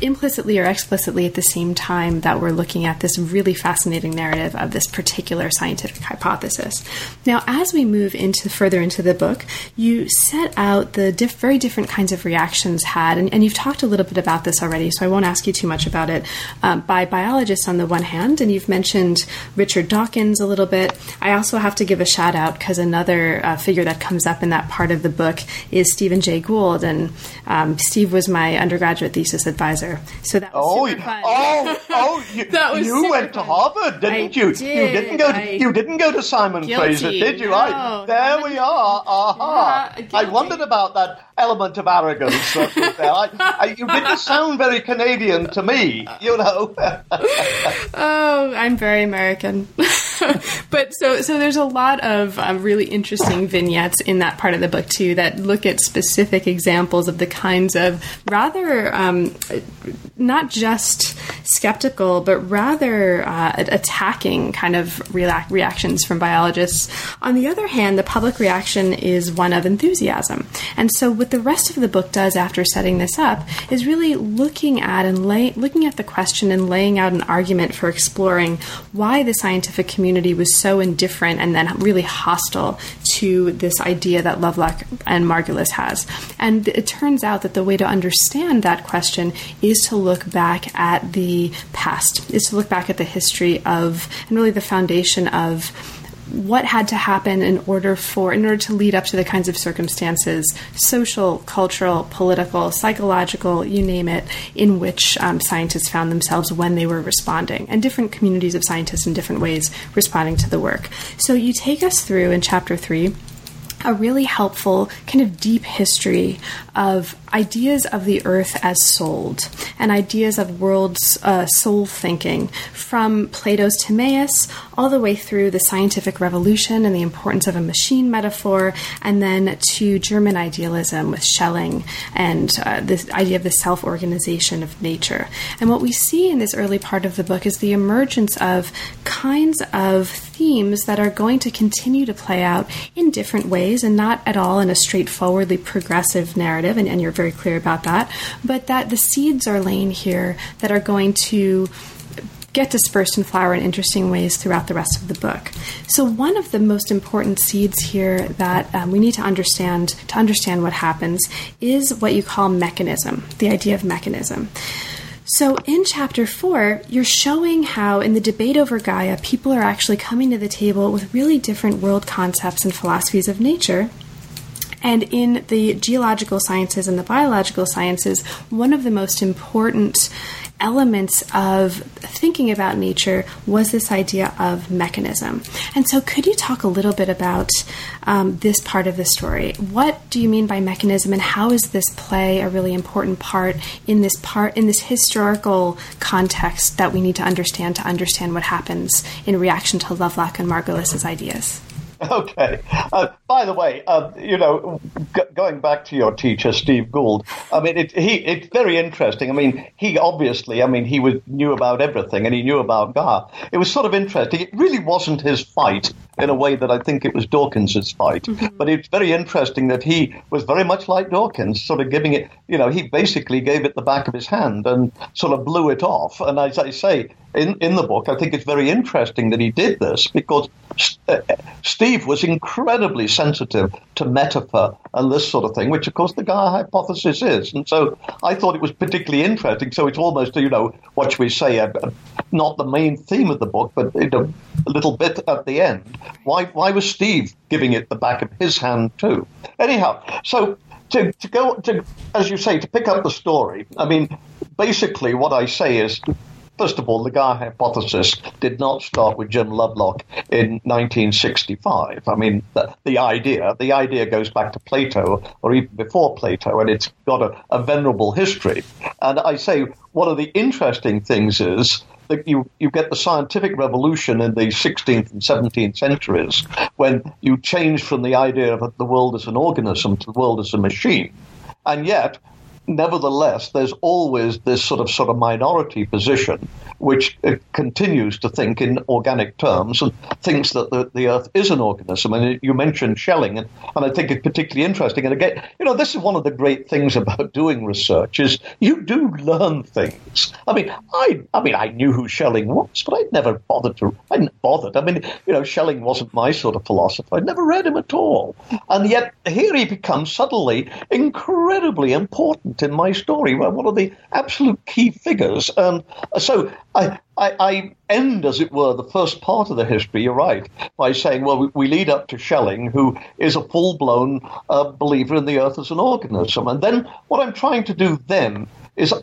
implicitly or explicitly at the same time that we're looking at this really fascinating narrative of this particular scientific hypothesis. Now, as we move into further into the book, you set out the diff- very different kinds of reactions had, and, and, you've talked a little bit about this already, so I won't ask you too much about it. Um, by biologists on the one hand, and you've mentioned Richard Dawkins a little bit. I also have to give a shout out because another uh, figure that comes up in that part of the book is Stephen Jay Gould, and um, Steve was my undergraduate thesis advisor so that was oh, super fun. Oh, oh, you, that was you went fun. to Harvard, didn't I you? Did. You didn't go. To, I... you didn't go to Simon Guilty. Fraser, did you? No, I, there we are. Aha! Yeah, I wondered about that element of arrogance that was there. I, I, you didn't sound very Canadian to me, you know. oh, I'm very American. but so so there's a lot of um, really interesting vignettes in that part of the book too that look at specific examples of the kinds of rather um, not just skeptical but rather uh, attacking kind of reactions from biologists. On the other hand, the public reaction is one of enthusiasm, and so what the rest of the book does after setting this up is really looking at and lay, looking at the question and laying out an argument for exploring why the scientific community was so indifferent and then really hostile to this idea that Lovelock and Margulis has. And it turns out that the way to understand that question is to look back at the past, is to look back at the history of, and really the foundation of what had to happen in order for in order to lead up to the kinds of circumstances social cultural political psychological you name it in which um, scientists found themselves when they were responding and different communities of scientists in different ways responding to the work. So you take us through in chapter 3 a really helpful kind of deep history of ideas of the earth as souled and ideas of world's uh, soul thinking from Plato's Timaeus all the way through the scientific revolution and the importance of a machine metaphor, and then to German idealism with Schelling and uh, this idea of the self organization of nature. And what we see in this early part of the book is the emergence of kinds of themes that are going to continue to play out in different ways and not at all in a straightforwardly progressive narrative, and, and you're very clear about that, but that the seeds are laying here that are going to get dispersed and flower in interesting ways throughout the rest of the book. So, one of the most important seeds here that um, we need to understand to understand what happens is what you call mechanism, the idea of mechanism. So, in chapter four, you're showing how, in the debate over Gaia, people are actually coming to the table with really different world concepts and philosophies of nature And in the geological sciences and the biological sciences, one of the most important elements of thinking about nature was this idea of mechanism. And so, could you talk a little bit about um, this part of the story? What do you mean by mechanism, and how does this play a really important part in this part in this historical context that we need to understand to understand what happens in reaction to Lovelock and Margulis's ideas? Okay. Uh, by the way, uh, you know, g- going back to your teacher, Steve Gould, I mean, it, he, it's very interesting. I mean, he obviously, I mean, he was, knew about everything and he knew about Gaia. It was sort of interesting. It really wasn't his fight in a way that I think it was Dawkins's fight. Mm-hmm. But it's very interesting that he was very much like Dawkins, sort of giving it, you know, he basically gave it the back of his hand and sort of blew it off. And as I say, in, in the book, I think it's very interesting that he did this because uh, Steve was incredibly sensitive to metaphor and this sort of thing, which of course the Gaia hypothesis is. And so I thought it was particularly interesting. So it's almost, you know, what should we say, a, a, not the main theme of the book, but you know, a little bit at the end. Why, why was Steve giving it the back of his hand too? Anyhow, so to, to go to, as you say, to pick up the story, I mean, basically what I say is First of all, the Gaia hypothesis did not start with Jim Lovelock in 1965. I mean, the, the, idea, the idea goes back to Plato or even before Plato, and it's got a, a venerable history. And I say one of the interesting things is that you, you get the scientific revolution in the 16th and 17th centuries when you change from the idea of the world as an organism to the world as a machine. And yet, nevertheless, there's always this sort of sort of minority position which uh, continues to think in organic terms and thinks that the, the Earth is an organism. And you mentioned Schelling, and, and I think it's particularly interesting. And again, you know, this is one of the great things about doing research is you do learn things. I mean, I I mean, I knew who Schelling was, but I'd never bothered to. I didn't bothered. I mean, you know, Schelling wasn't my sort of philosopher. I'd never read him at all, and yet here he becomes suddenly incredibly important in my story. One of the absolute key figures, and so I, I, I, end, as it were, the first part of the history, you're right, by saying, well, we, we lead up to Schelling, who is a full blown uh, believer in the Earth as an organism. And then what I'm trying to do then is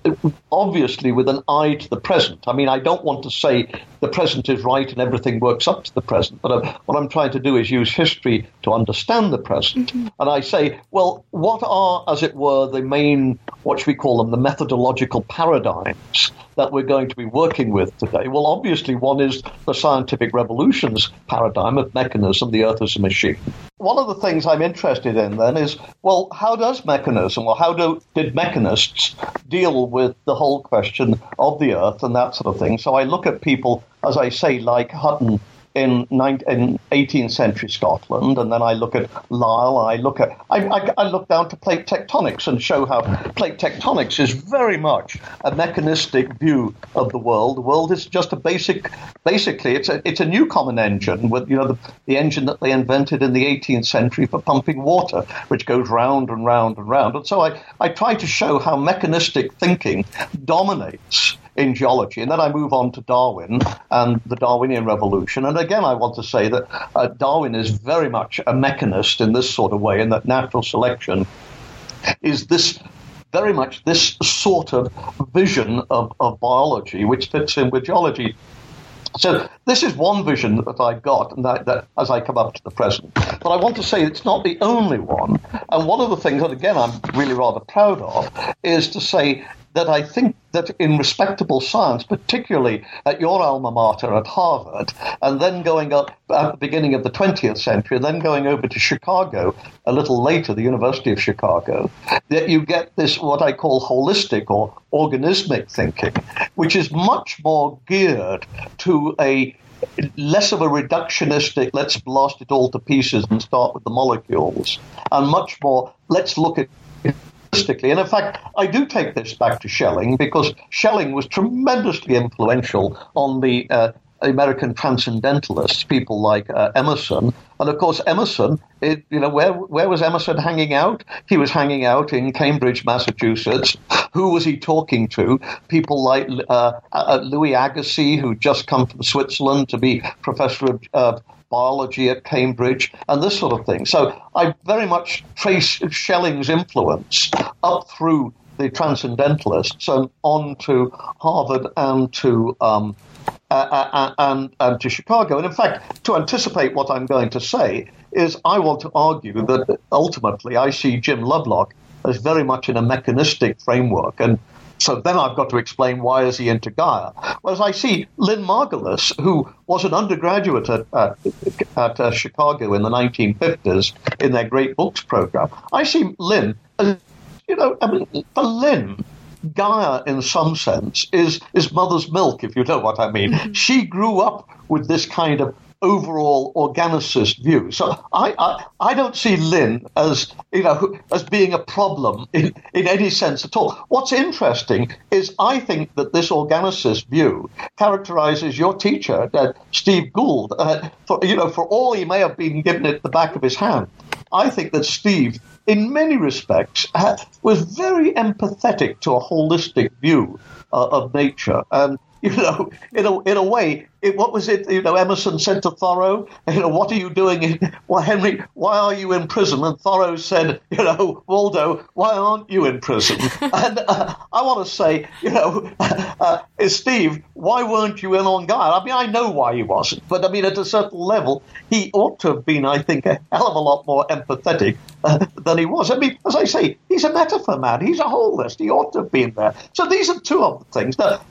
obviously with an eye to the present. I mean, I don't want to say the present is right and everything works up to the present, but uh, what I'm trying to do is use history to understand the present. Mm-hmm. And I say, well, what are, as it were, the main, what should we call them, the methodological paradigms that we're going to be working with today? Well, obviously, one is the scientific revolutions paradigm of mechanism, the earth as a machine. One of the things I'm interested in then is, well, how does mechanism, or how do, did mechanists deal with the whole question of the earth and that sort of thing? So I look at people, as I say, like Hutton in, 19, in 18th century Scotland, and then I look at Lyell. I look at I, I, I, look down to plate tectonics and show how plate tectonics is very much a mechanistic view of the world. The world is just a basic, basically, it's a it's a Newcomen engine with you know the, the engine that they invented in the 18th century for pumping water, which goes round and round and round. And so I I try to show how mechanistic thinking dominates in geology. And then I move on to Darwin and the Darwinian revolution. And again, I want to say that uh, Darwin is very much a mechanist in this sort of way, in that natural selection is this very much this sort of vision of, of biology, which fits in with geology. So this is one vision that I got, and that, that, as I come up to the present. But I want to say it's not the only one. And one of the things that, again, I'm really rather proud of is to say that I think that in respectable science, particularly at your alma mater at Harvard, and then going up at the beginning of the 20th century, and then going over to Chicago a little later, the University of Chicago, that you get this what I call holistic or organismic thinking, which is much more geared to a less of a reductionistic, let's blast it all to pieces and start with the molecules, and much more, let's look at and in fact, I do take this back to Schelling because Schelling was tremendously influential on the uh, American transcendentalists, people like uh, Emerson. And of course, Emerson, it, you know, where, where was Emerson hanging out? He was hanging out in Cambridge, Massachusetts. Who was he talking to? People like uh, uh, Louis Agassiz, who just come from Switzerland to be professor of biology at Cambridge and this sort of thing. So I very much trace Schelling's influence up through the Transcendentalists and on to Harvard and to um, uh, and, and to Chicago. And in fact, to anticipate what I'm going to say, is I want to argue that ultimately I see Jim Lovelock as very much in a mechanistic framework. And so then I've got to explain why is he into Gaia. Whereas I see Lynn Margulis, who was an undergraduate at, at, at uh, Chicago in the 1950s in their Great Books program, I see Lynn as, you know, I mean, for Lynn, Gaia, in some sense, is is mother's milk, if you know what I mean. Mm-hmm. She grew up with this kind of overall organicist view. So I, I, I don't see Lynn as you know as being a problem in, in any sense at all. What's interesting is I think that this organicist view characterizes your teacher, uh, Steve Gould. Uh, for you know, for all he may have been given it the back of his hand, I think that Steve in many respects, uh, was very empathetic to a holistic view uh, of nature. And, you know, in a, in a way, it, what was it? You know, Emerson said to Thoreau, you know, what are you doing? In, well, Henry, why are you in prison? And Thoreau said, you know, Waldo, why aren't you in prison? and uh, I want to say, you know, uh, Steve, why weren't you in on Gaia? I mean, I know why he wasn't, but I mean, at a certain level, he ought to have been, I think, a hell of a lot more empathetic uh, than he was. I mean, as I say, he's a metaphor man. He's a holist. He ought to have been there. So these are two of the things. Now,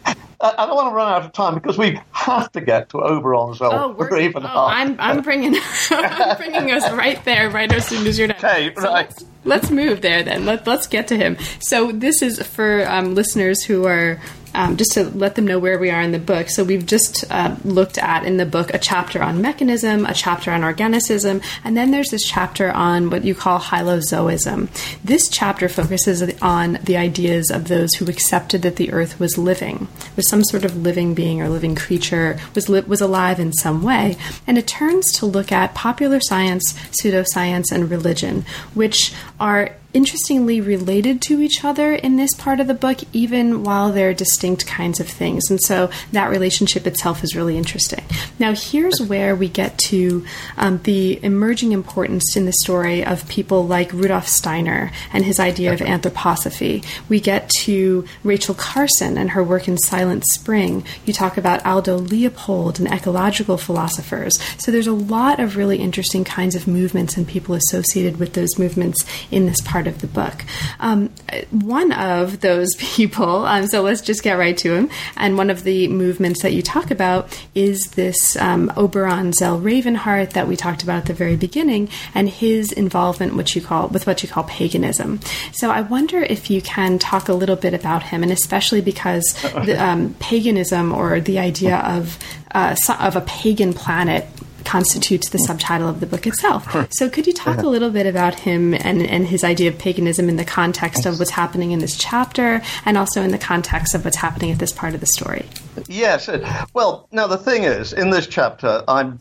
I don't want to run out of time because we have to get to Oberon's oh, or even oh, I'm, I'm bringing I'm bringing us right there right as soon as you're done. Okay, so right. Let's, let's, move there then. Let, let's get to him. So this is for um, listeners who are um, just to let them know where we are in the book. So we've just uh, looked at in the book a chapter on mechanism, a chapter on organicism, and then there's this chapter on what you call hylozoism. This chapter focuses on the ideas of those who accepted that the earth was living, was some sort of living being or living creature, was li- was alive in some way, and it turns to look at popular science, pseudoscience, and religion, which are interestingly related to each other in this part of the book, even while they're distinct kinds of things. And so that relationship itself is really interesting. Now, here's where we get to um, the emerging importance in the story of people like Rudolf Steiner and his idea of anthroposophy. We get to Rachel Carson and her work in Silent Spring. You talk about Aldo Leopold and ecological philosophers. So there's a lot of really interesting kinds of movements and people associated with those movements in this part part of the book. Um, one of those people, um, so let's just get right to him, and one of the movements that you talk about is this um, Oberon Zell Ravenheart that we talked about at the very beginning, and his involvement, which you call with what you call paganism. So I wonder if you can talk a little bit about him, and especially because the, um, paganism or the idea of uh, of a pagan planet constitutes the subtitle of the book itself. So, could you talk a little bit about him and, and his idea of paganism in the context of what's happening in this chapter and also in the context of what's happening at this part of the story? Yes. Well, now the thing is, in this chapter, I'm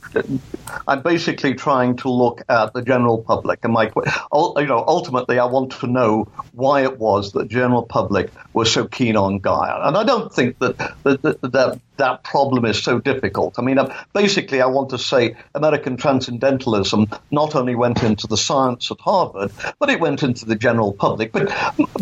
I'm basically trying to look at the general public, and my you know ultimately I want to know why it was that general public was so keen on Gaia, and I don't think that that that, that, that problem is so difficult. I mean, uh, basically, I want to say American transcendentalism not only went into the science at Harvard, but it went into the general public, but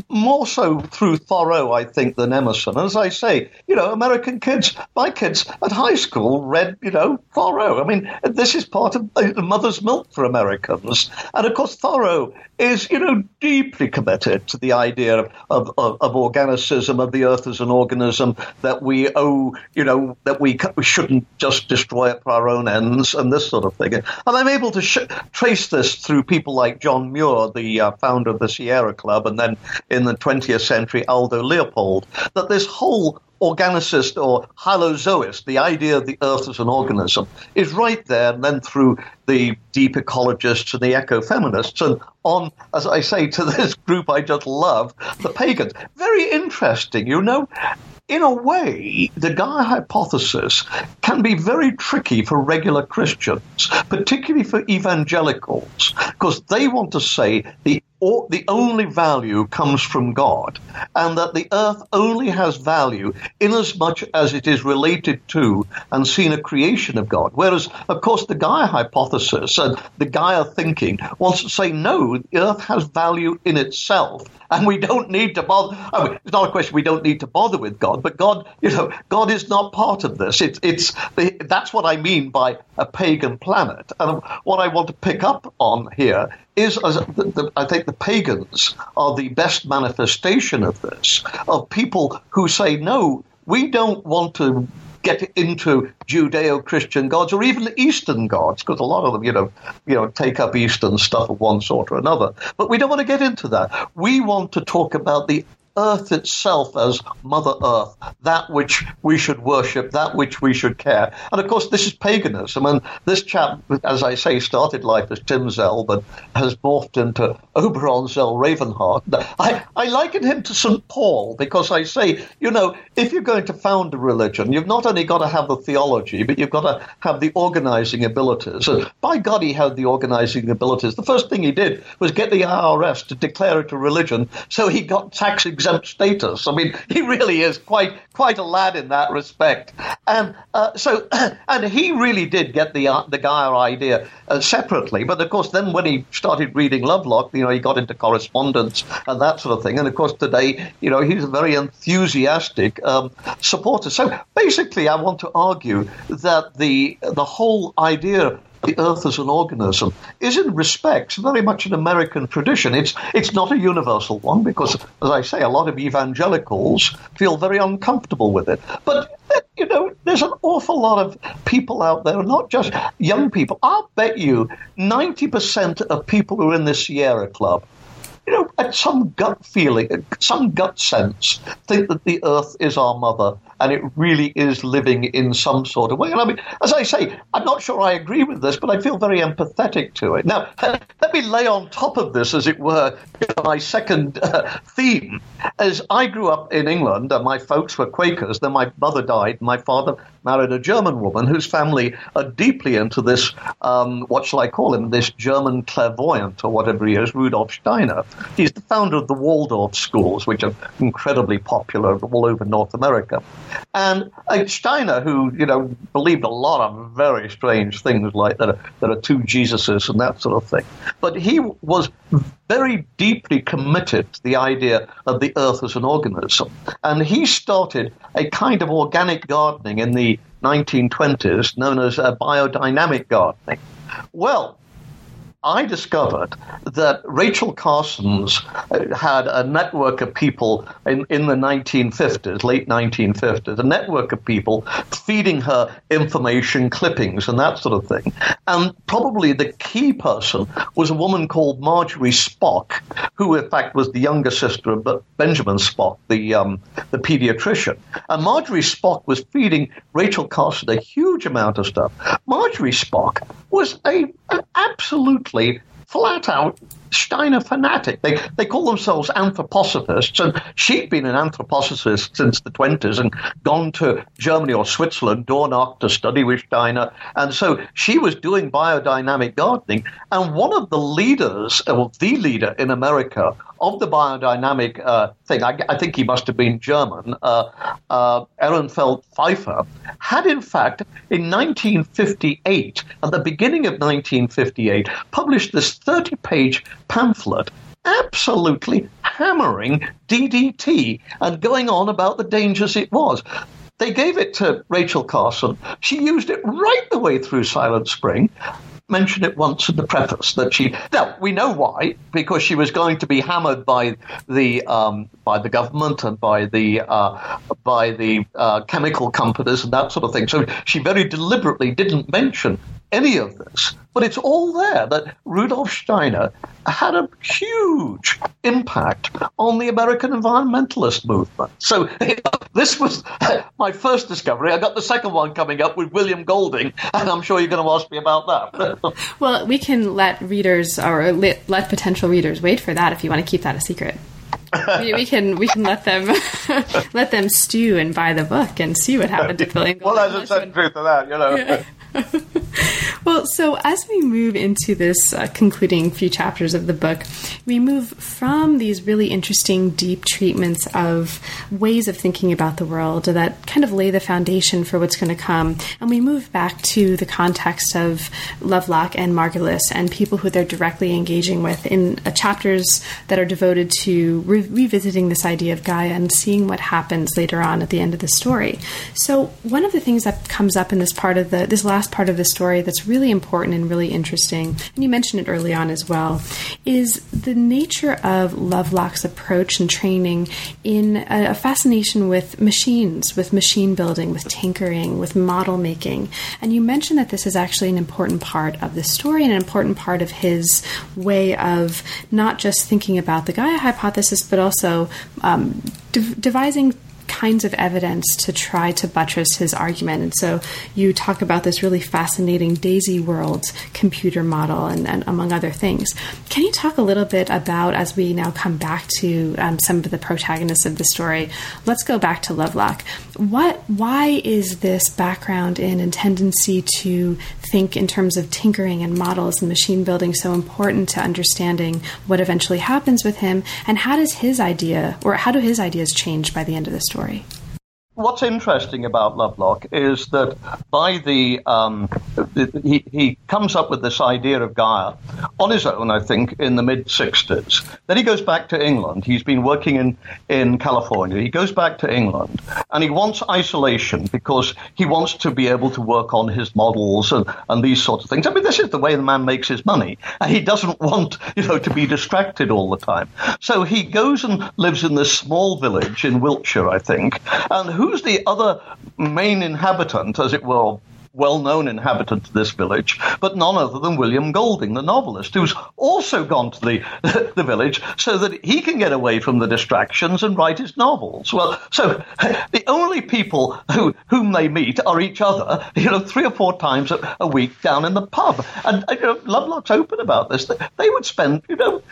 more so through Thoreau, I think, than Emerson. As I say, you know, American kids, my kids at high school read, you know, Thoreau. I mean, this is part of uh, the mother's milk for Americans. And of course, Thoreau is, you know, deeply committed to the idea of, of, of, of organicism, of the earth as an organism, that we owe, you know, that we, we shouldn't just destroy it for our own ends and this sort of thing. And I'm able to sh- trace this through people like John Muir, the uh, founder of the Sierra Club, and then in the 20th century, Aldo Leopold, that this whole organicist or hylozoist, the idea of the earth as an organism, is right there, and then through the deep ecologists and the ecofeminists, and on, as I say, to this group I just love, the pagans. Very interesting, you know in a way, the Gaia hypothesis can be very tricky for regular Christians, particularly for evangelicals, because they want to say the all, the only value comes from God, and that the earth only has value in as much as it is related to and seen a creation of God. Whereas, of course, the Gaia hypothesis and the Gaia thinking wants to say, no, the earth has value in itself, and we don't need to bother. I mean, it's not a question we don't need to bother with God, but God, you know, God is not part of this. It's, it's that's what I mean by a pagan planet. And what I want to pick up on here is, the, the, I think the pagans are the best manifestation of this, of people who say, no, we don't want to get into Judeo-Christian gods or even Eastern gods, because a lot of them, you know, you know, take up Eastern stuff of one sort or another. But we don't want to get into that. We want to talk about the Earth itself as Mother Earth, that which we should worship, that which we should care. And of course, this is paganism. And this chap, as I say, started life as Tim Zell, but has morphed into Oberon Zell Ravenheart. I, I liken him to St. Paul because I say, you know, if you're going to found a religion, you've not only got to have the theology, but you've got to have the organizing abilities. And by God, he had the organizing abilities. The first thing he did was get the IRS to declare it a religion, so he got tax exempt exempt status. I mean, he really is quite quite a lad in that respect. And uh, so, and he really did get the uh, the Gaia idea uh, separately. But of course, then when he started reading Lovelock, you know, he got into correspondence and that sort of thing. And of course, today, you know, he's a very enthusiastic um, supporter. So basically, I want to argue that the the whole idea the Earth as an organism is in respects very much an American tradition. It's it's not a universal one because, as I say, a lot of evangelicals feel very uncomfortable with it. But you know, there's an awful lot of people out there, not just young people. I'll bet you 90% of people who are in the Sierra Club you know, at some gut feeling, some gut sense, think that the earth is our mother and it really is living in some sort of way. And I mean, as I say, I'm not sure I agree with this, but I feel very empathetic to it. Now, let me lay on top of this, as it were, my second uh, theme. As I grew up in England, and my folks were Quakers, then my mother died, my father married a German woman whose family are deeply into this, um, what shall I call him, this German clairvoyant or whatever he is, Rudolf Steiner. He's the founder of the Waldorf schools, which are incredibly popular all over North America. And uh, Steiner, who, you know, believed a lot of very strange things like that, there are two Jesuses and that sort of thing. But he was very deeply committed to the idea of the earth as an organism. And he started a kind of organic gardening in the 1920s known as a biodynamic gardening. Well, I discovered that Rachel Carson's uh, had a network of people in, in the 1950s, late 1950s, a network of people feeding her information clippings and that sort of thing. And probably the key person was a woman called Marjorie Spock, who in fact was the younger sister of Benjamin Spock, the, um, the pediatrician. And Marjorie Spock was feeding Rachel Carson a huge amount of stuff. Marjorie Spock was a, an absolute flat out Steiner fanatic. They they call themselves anthroposophists, and she'd been an anthroposophist since the twenties and gone to Germany or Switzerland, Dornach, to study with Steiner, and so she was doing biodynamic gardening. And one of the leaders, well, the leader in America of the biodynamic uh, thing, I, I, think he must have been German, uh, uh, Ehrenfried Pfeiffer, had in fact in 1958, at the beginning of 1958, published this 30 page pamphlet absolutely hammering DDT and going on about the dangers it was. They gave it to Rachel Carson. She used it right the way through Silent Spring mention it once in the preface that she. Now we know why because she was going to be hammered by the um, by the government and by the uh, by the uh, chemical companies and that sort of thing. So she very deliberately didn't mention any of this, but it's all there that Rudolf Steiner had a huge impact on the American environmentalist movement. So this was my first discovery. I got the second one coming up with William Golding, and I'm sure you're going to ask me about that. well, we can let readers or let, let potential readers wait for that if you want to keep that a secret. we, we, can we can let them let them stew and buy the book and see what happened to William. Golding. Well, there's a certain truth to that, you know. Yeah. Well, so as we move into this uh, concluding few chapters of the book, we move from these really interesting, deep treatments of ways of thinking about the world that kind of lay the foundation for what's going to come, and we move back to the context of Lovelock and Margulis and people who they're directly engaging with in uh, chapters that are devoted to re- revisiting this idea of Gaia and seeing what happens later on at the end of the story. So, one of the things that comes up in this part of the this last part of the story that's really important and really interesting, and you mentioned it early on as well, is the nature of Lovelock's approach and training in a, a fascination with machines, with machine building, with tinkering, with model making. And you mentioned that this is actually an important part of the story and an important part of his way of not just thinking about the Gaia hypothesis, but also um, de- devising kinds of evidence to try to buttress his argument. And so you talk about this really fascinating Daisy World computer model and, and among other things. Can you talk a little bit about, as we now come back to um, some of the protagonists of the story, let's go back to Lovelock. What, why is this background in and tendency to think in terms of tinkering and models and machine building so important to understanding what eventually happens with him? And how does his idea, or how do his ideas change by the end of the story? What's interesting about Lovelock is that by the um, he he comes up with this idea of Gaia on his own, I think, in the mid '60s. Then he goes back to England. He's been working in in California. He goes back to England, and he wants isolation because he wants to be able to work on his models and, and these sorts of things. I mean, this is the way the man makes his money, and he doesn't want you know to be distracted all the time. So he goes and lives in this small village in Wiltshire, I think, and who's the other main inhabitant, as it were, well known inhabitant of this village, but none other than William Golding, the novelist, who's also gone to the, the village so that he can get away from the distractions and write his novels. Well, so the only people who, whom they meet are each other, you know, three or four times a, a week down in the pub. And you know, Lovelock's open about this. They would spend, you know,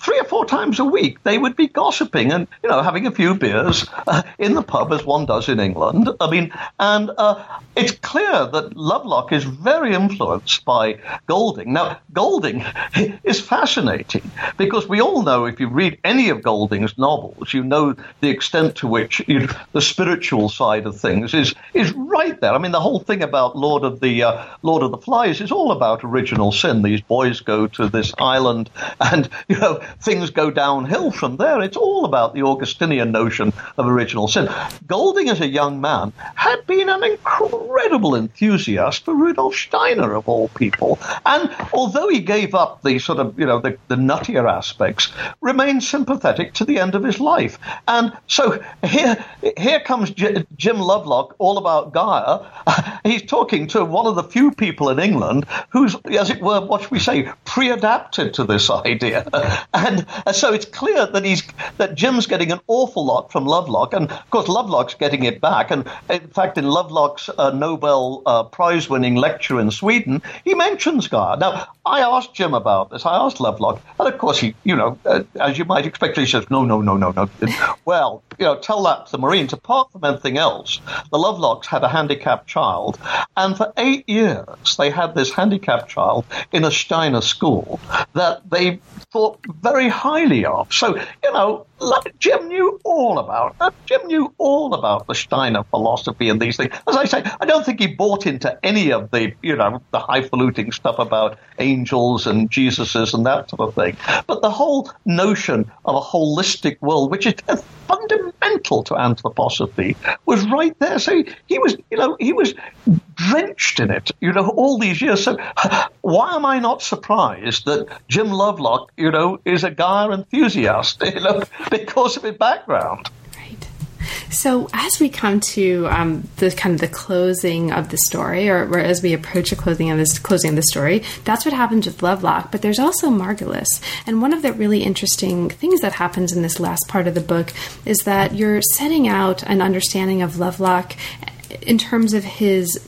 three or four times a week they would be gossiping and you know having a few beers uh, in the pub as one does in England. I mean, and uh, it's clear that Lovelock is very influenced by Golding. Now, Golding is fascinating because we all know if you read any of Golding's novels, you know the extent to which you the spiritual side of things is is right there. I mean, the whole thing about Lord of the uh, Lord of the Flies is all about original sin. These boys go to this island and you know things go downhill from there. It's all about the Augustinian notion of original sin. Golding, as a young man, had been an incredible enthusiast for Rudolf Steiner, of all people. And although he gave up the sort of, you know, the, the nuttier aspects, remained sympathetic to the end of his life. And so here, here comes J- Jim Lovelock, all about Gaia. he's talking to one of the few people in England who's, as it were, what should we say, pre-adapted to this idea. And so it's clear that he's that Jim's getting an awful lot from Lovelock, and of course Lovelock's getting it back. And in fact, in Lovelock's uh, Nobel uh, Prize-winning lecture in Sweden, he mentions Gaia. Now, I asked Jim about this. I asked Lovelock, and of course he, you know, uh, as you might expect, he says, "No, no, no, no, no." well, you know, tell that to the Marines. Apart from anything else, the Lovelocks had a handicapped child, and for eight years they had this handicapped child in a Steiner school that they thought very highly of. So, you know, like Jim knew all about it. Jim knew all about the Steiner philosophy and these things. As I say, I don't think he bought into any of the, you know, the highfalutin stuff about angels and Jesuses and that sort of thing. But the whole notion of a holistic world, which is fundamental to anthroposophy, was right there. So he was, you know, he was drenched in it, you know, all these years. So why am I not surprised that Jim Lovelock, you know, is a Gaia enthusiast, you know, because of his background? So, as we come to um, the kind of the closing of the story, or, or, as we approach the closing of this closing of the story, that's what happens with Lovelock. But there's also Margulis, and one of the really interesting things that happens in this last part of the book is that you're setting out an understanding of Lovelock in terms of his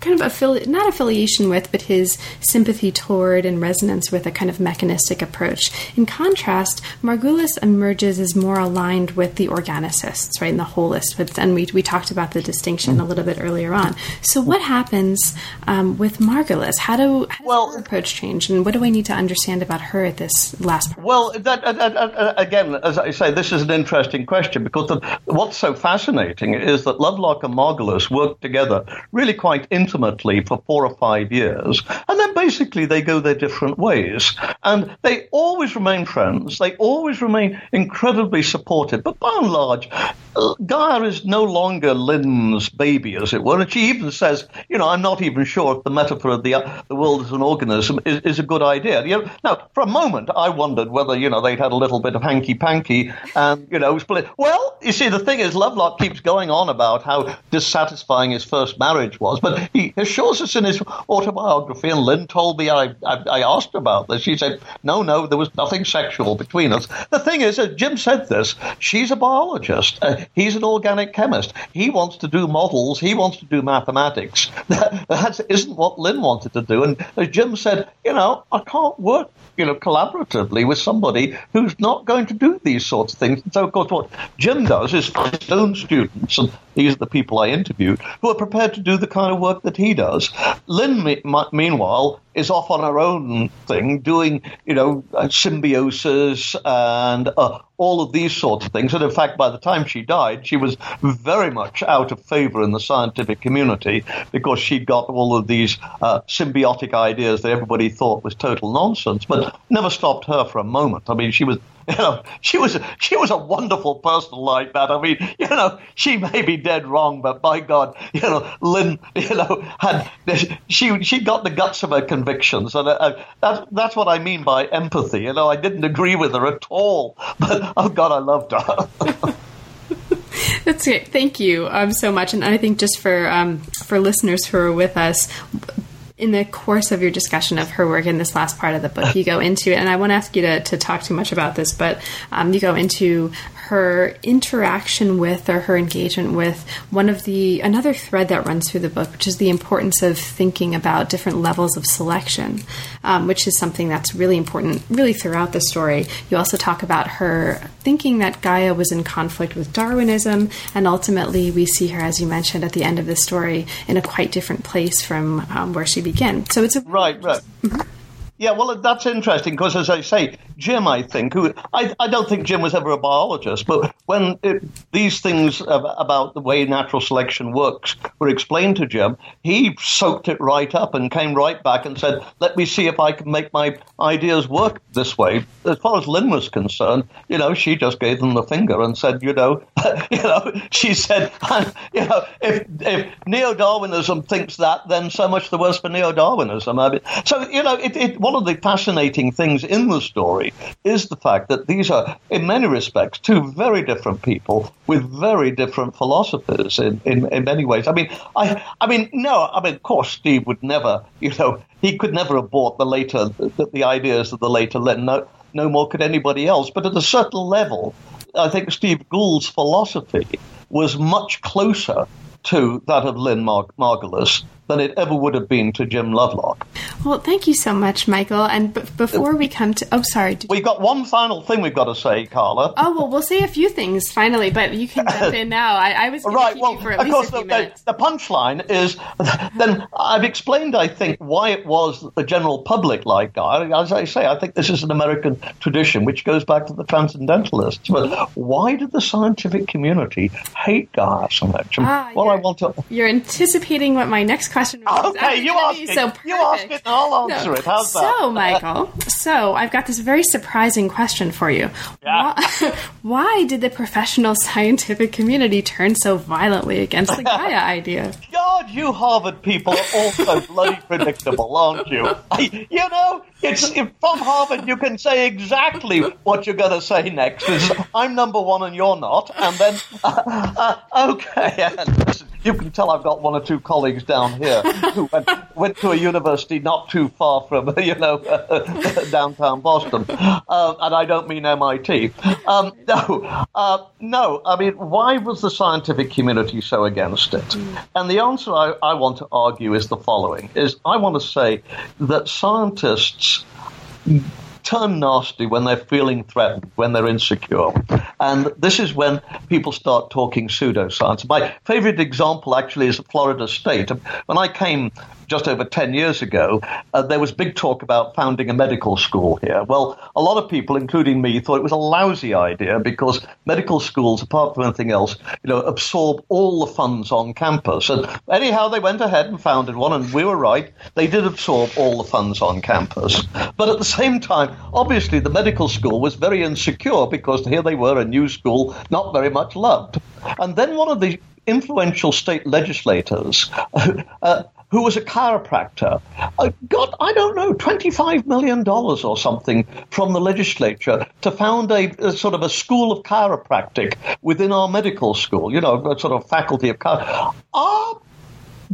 kind of affili- not affiliation with, but his sympathy toward and resonance with a kind of mechanistic approach. In contrast, Margulis emerges as more aligned with the organicists, right, and the holists. And we, we talked about the distinction a little bit earlier on. So, what happens um, with Margulis? How do how does Well- her approach change, and what do I need to understand about her at this last part? Well, that, uh, uh, again, as I say, this is an interesting question because the, what's so fascinating is that Lovelock and Margulis worked together really quite intimately for four or five years, and then basically they go their different ways, and they always remain friends. They always remain incredibly supportive, but by and large, Gaia is no longer Lynn's baby, as it were, and she even says, you know, I'm not even sure if the metaphor of the uh, the world as an organism is, is a good idea. You know, now, for a moment, I wondered whether you know they'd had a little bit of hanky panky, and you know, split. Well, you see, the thing is, Lovelock keeps going on about how dissatisfying his first marriage was, but he assures us in his autobiography, and Lynn told me I, I, I asked about this. She said, no, no, there was nothing sexual between us. The thing is, as Jim said this, she's a biologist. Uh, he's an organic chemist. He wants to do models. He wants to do mathematics. That, isn't what Lynn wanted to do. And as Jim said, you know, I can't work, you know, collaboratively with somebody who's not going to do these sorts of things. And so, of course, what Jim does is his own students, and these are the people I interviewed, who are prepared to do the kind of work that he does. Lynn, me- meanwhile, is off on her own thing, doing, you know, uh, symbiosis and uh, all of these sorts of things. And in fact, by the time she died, she was very much out of favor in the scientific community because she'd got all of these uh, symbiotic ideas that everybody thought was total nonsense, but never stopped her for a moment. I mean, she was you know, she was she was a wonderful person like that. I mean, you know, she may be dead wrong, but by God, you know, Lynn, you know, had she she got the guts of her convictions, and uh, that's that's what I mean by empathy. You know, I didn't agree with her at all, but oh God, I loved her. That's great. Thank you um, so much. And I think just for um, for listeners who are with us, in the course of your discussion of her work in this last part of the book, you go into, it, and I won't ask you to, to talk too much about this, but um, you go into her interaction with or her engagement with one of the another thread that runs through the book, which is the importance of thinking about different levels of selection, um, which is something that's really important, really throughout the story. You also talk about her thinking that Gaia was in conflict with Darwinism, and ultimately we see her, as you mentioned at the end of the story, in a quite different place from um, where she began. So it's a right, right. Yeah, well, that's interesting because, as I say, Jim, I think, who I, I don't think Jim was ever a biologist, but when it, these things about the way natural selection works were explained to Jim, he soaked it right up and came right back and said, "Let me see if I can make my ideas work this way." As far as Lynn was concerned, you know, she just gave them the finger and said, "You know, you know," she said, "You know, if if neo-Darwinism thinks that, then so much the worse for neo-Darwinism." I mean, so you know, it, it one of the fascinating things in the story is the fact that these are, in many respects, two very different people with very different philosophies in, in, in many ways. I mean, I, I mean, no, I mean, of course, Steve would never, you know, he could never have bought the later, the, the ideas of the later Lynn. No, no more could anybody else. But at a certain level, I think Steve Gould's philosophy was much closer to that of Lynn Mar- Margulis than it ever would have been to Jim Lovelock. Well, thank you so much, Michael. And b- before we come to, oh, sorry, we've got one final thing we've got to say, Carla. Oh well, we'll say a few things finally, but you can jump in now. I, I was right. well, of course, the, the, the, punchline is then I've explained, I think, why it was that the general public liked Gaia. As I say, I think this is an American tradition which goes back to the transcendentalists. But why did the scientific community hate Gaia so much? Ah, well, I want to. You're anticipating what my next question was. Okay, you ask it. So you ask it, I'll answer no. it. How's so, that? So, Michael, so I've got this very surprising question for you. Yeah. Why, why did the professional scientific community turn so violently against the Gaia idea? God, you Harvard people are also so bloody predictable, aren't you? You know, it's from Harvard. You can say exactly what you're going to say next. It's, I'm number one and you're not, and then uh, uh, okay. Listen, you can tell I've got one or two colleagues down here who went, went to a university not too far from, you know, downtown Boston. Uh, and I don't mean MIT. Um, no, uh, no. I mean, why was the scientific community so against it? And the answer I, I want to argue is the following: is I want to say that scientists turn nasty when they're feeling threatened, when they're insecure. And this is when people start talking pseudoscience. My favorite example actually is Florida State. When I came just over 10 years ago, uh, there was big talk about founding a medical school here. Well, a lot of people, including me, thought it was a lousy idea because medical schools, apart from anything else, you know, absorb all the funds on campus. And anyhow, they went ahead and founded one, and we were right. They did absorb all the funds on campus. But at the same time, obviously, the medical school was very insecure because here they were, a new school, not very much loved. And then one of the influential state legislators uh, who was a chiropractor, uh, got, I don't know, $25 million or something from the legislature to found a, a, sort of a school of chiropractic within our medical school, you know, a sort of faculty of chiropractic. Our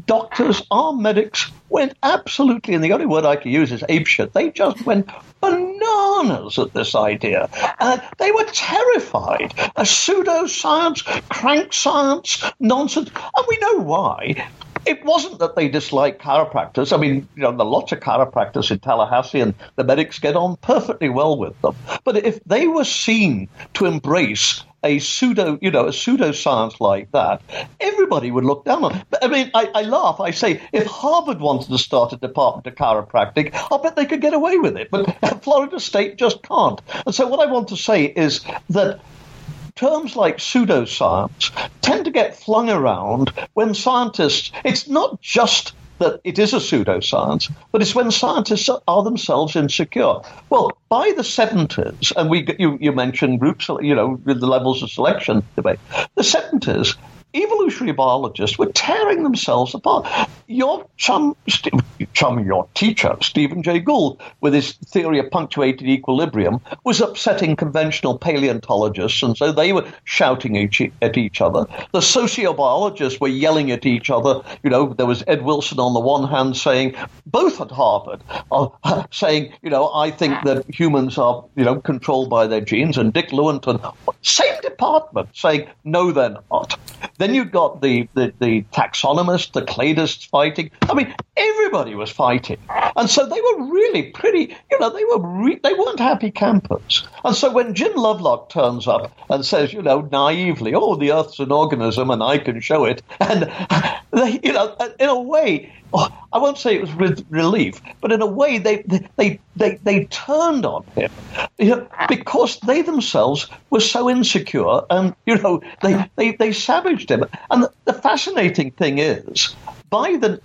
doctors, our medics went absolutely, and the only word I can use is apeshit. They just went bananas at this idea. Uh, they were terrified. A pseudoscience, crank science, nonsense. And we know why it wasn't that they disliked chiropractors. I mean, you know, are lots of chiropractors in Tallahassee, and the medics get on perfectly well with them. But if they were seen to embrace a pseudo, you know, a pseudoscience like that, everybody would look down on. But I mean, I, I, laugh. I say, if Harvard wanted to start a department of chiropractic, I'll bet they could get away with it. But Florida State just can't. And so, what I want to say is that terms like pseudoscience tend to get flung around when scientists, it's not just that it is a pseudoscience, but it's when scientists are themselves insecure. Well, by the 70s, and we you, you mentioned groups, you know, with the levels of selection debate, the 70s, evolutionary biologists were tearing themselves apart. Your chum, chum, your teacher, Stephen Jay Gould, with his theory of punctuated equilibrium, was upsetting conventional paleontologists, and so they were shouting at each other. The sociobiologists were yelling at each other. You know, there was Ed Wilson on the one hand saying, both at Harvard, uh, saying, you know, I think that humans are, you know, controlled by their genes, and Dick Lewontin, same department, saying, no, they're not. Then you've got the, the, the taxonomists, the cladists fighting. I mean, everybody was fighting. And so they were really pretty, you know, they were re- they weren't happy campers. And so when Jim Lovelock turns up and says, you know, naively, oh, the Earth's an organism and I can show it, and, they, you know, in a way, oh, I won't say it was with relief, but in a way they they they they turned on him you know, because they themselves were so insecure, and you know they they, they savaged him. And the, fascinating thing is, by the,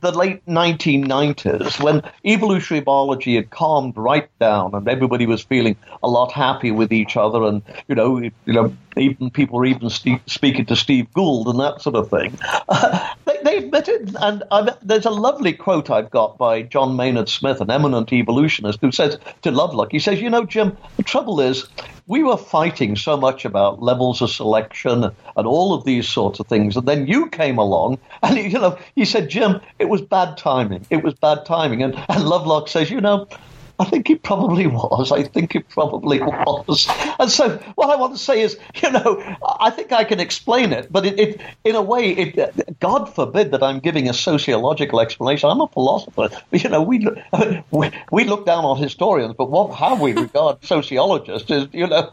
the late 1990s, when evolutionary biology had calmed right down and everybody was feeling a lot happier with each other, and you know, you know, even people were even speaking to Steve Gould and that sort of thing. Uh, they, they admitted, and I've, there's a lovely quote I've got by John Maynard Smith, an eminent evolutionist, who says to Lovelock, he says, "You know, Jim, the trouble is." We were fighting so much about levels of selection and all of these sorts of things, and then you came along, and you know, he said, "Jim, it was bad timing. It was bad timing." And, and Lovelock says, "You know, I think it probably was. I think it probably was. And so, what I want to say is, you know, I think I can explain it, but it, it in a way, it, God forbid that I'm giving a sociological explanation. I'm a philosopher. You know, we we, we look down on historians, but what how we regard sociologists is, you know.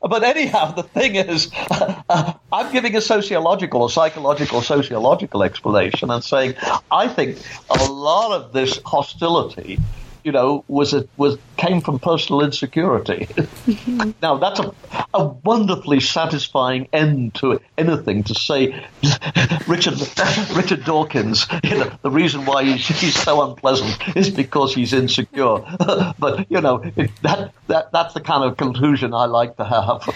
but anyhow, the thing is, uh, I'm giving a sociological or psychological sociological explanation and saying I think a lot of this hostility you know, was a, was came from personal insecurity. Mm-hmm. now that's a, a wonderfully satisfying end to anything to say. Richard Richard Dawkins, you know, the reason why he's, he's so unpleasant is because he's insecure. but you know, it, that that that's the kind of conclusion I like to have.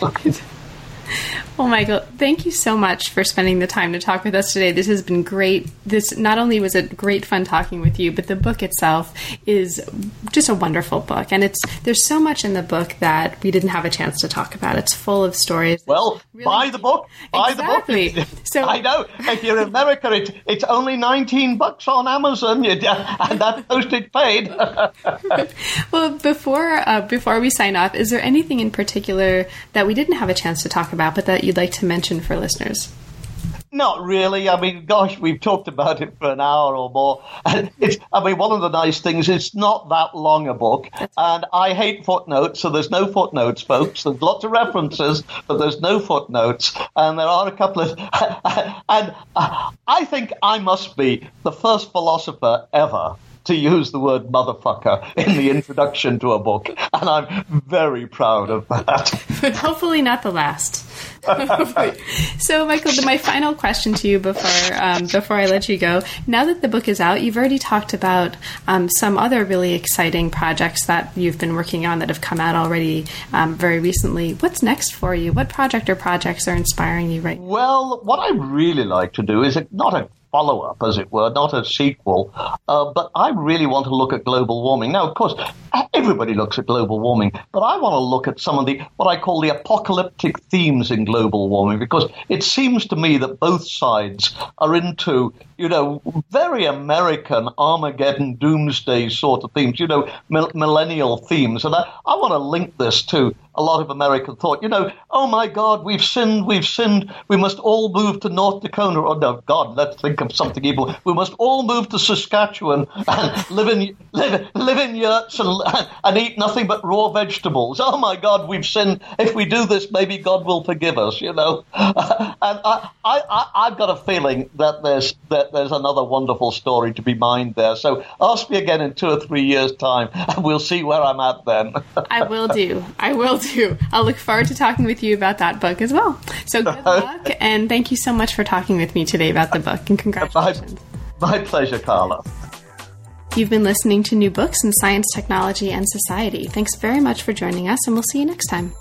Well, Michael, thank you so much for spending the time to talk with us today. This has been great. This not only was it great fun talking with you, but the book itself is just a wonderful book, and it's there's so much in the book that we didn't have a chance to talk about. It's full of stories. Well, really buy the book. Buy exactly. the book. So I know if you're in America, it, it's only nineteen bucks on Amazon, and that postage paid. well, before uh, before we sign off, is there anything in particular that we didn't have a chance to talk about, but that you'd like to mention for listeners? not really. I mean, gosh, we've talked about it for an hour or more. And it's, I mean, one of the nice things, is it's not that long a book. And I hate footnotes, so there's no footnotes, folks. There's lots of references, but there's no footnotes. And there are a couple of. and I think I must be the first philosopher ever to use the word motherfucker in the introduction to a book, and I'm very proud of that. But hopefully not the last. so, Michael, my final question to you before um, before I let you go. Now that the book is out, you've already talked about um, some other really exciting projects that you've been working on that have come out already um, very recently. What's next for you? What project or projects are inspiring you right now? Well, what I really like to do is not a follow up, as it were, not a sequel. Uh, but I really want to look at global warming. Now, of course, everybody looks at global warming, but I want to look at some of the what I call the apocalyptic themes in global warming because it seems to me that both sides are into, you know, very American Armageddon doomsday sort of themes, you know, millennial themes. And I, I want to link this to a lot of American thought. You know, oh my God, we've sinned, we've sinned. We must all move to North Dakota. Oh no, God, let's think of something evil. We must all move to Saskatchewan and live in live, live in yurts and, and eat nothing but raw vegetables. Oh my God, we've sinned. If we do this, maybe God will forgive us. You know, and I, I, I, have got a feeling that there's that there's another wonderful story to be mined there. So ask me again in two or three years' time, and we'll see where I'm at then. I will do. I will do. I'll look forward to talking with you about that book as well. So good luck, and thank you so much for talking with me today about the book, and congratulations. My, my pleasure, Carla. You've been listening to New Books in Science, Technology, and Society. Thanks very much for joining us, and we'll see you next time.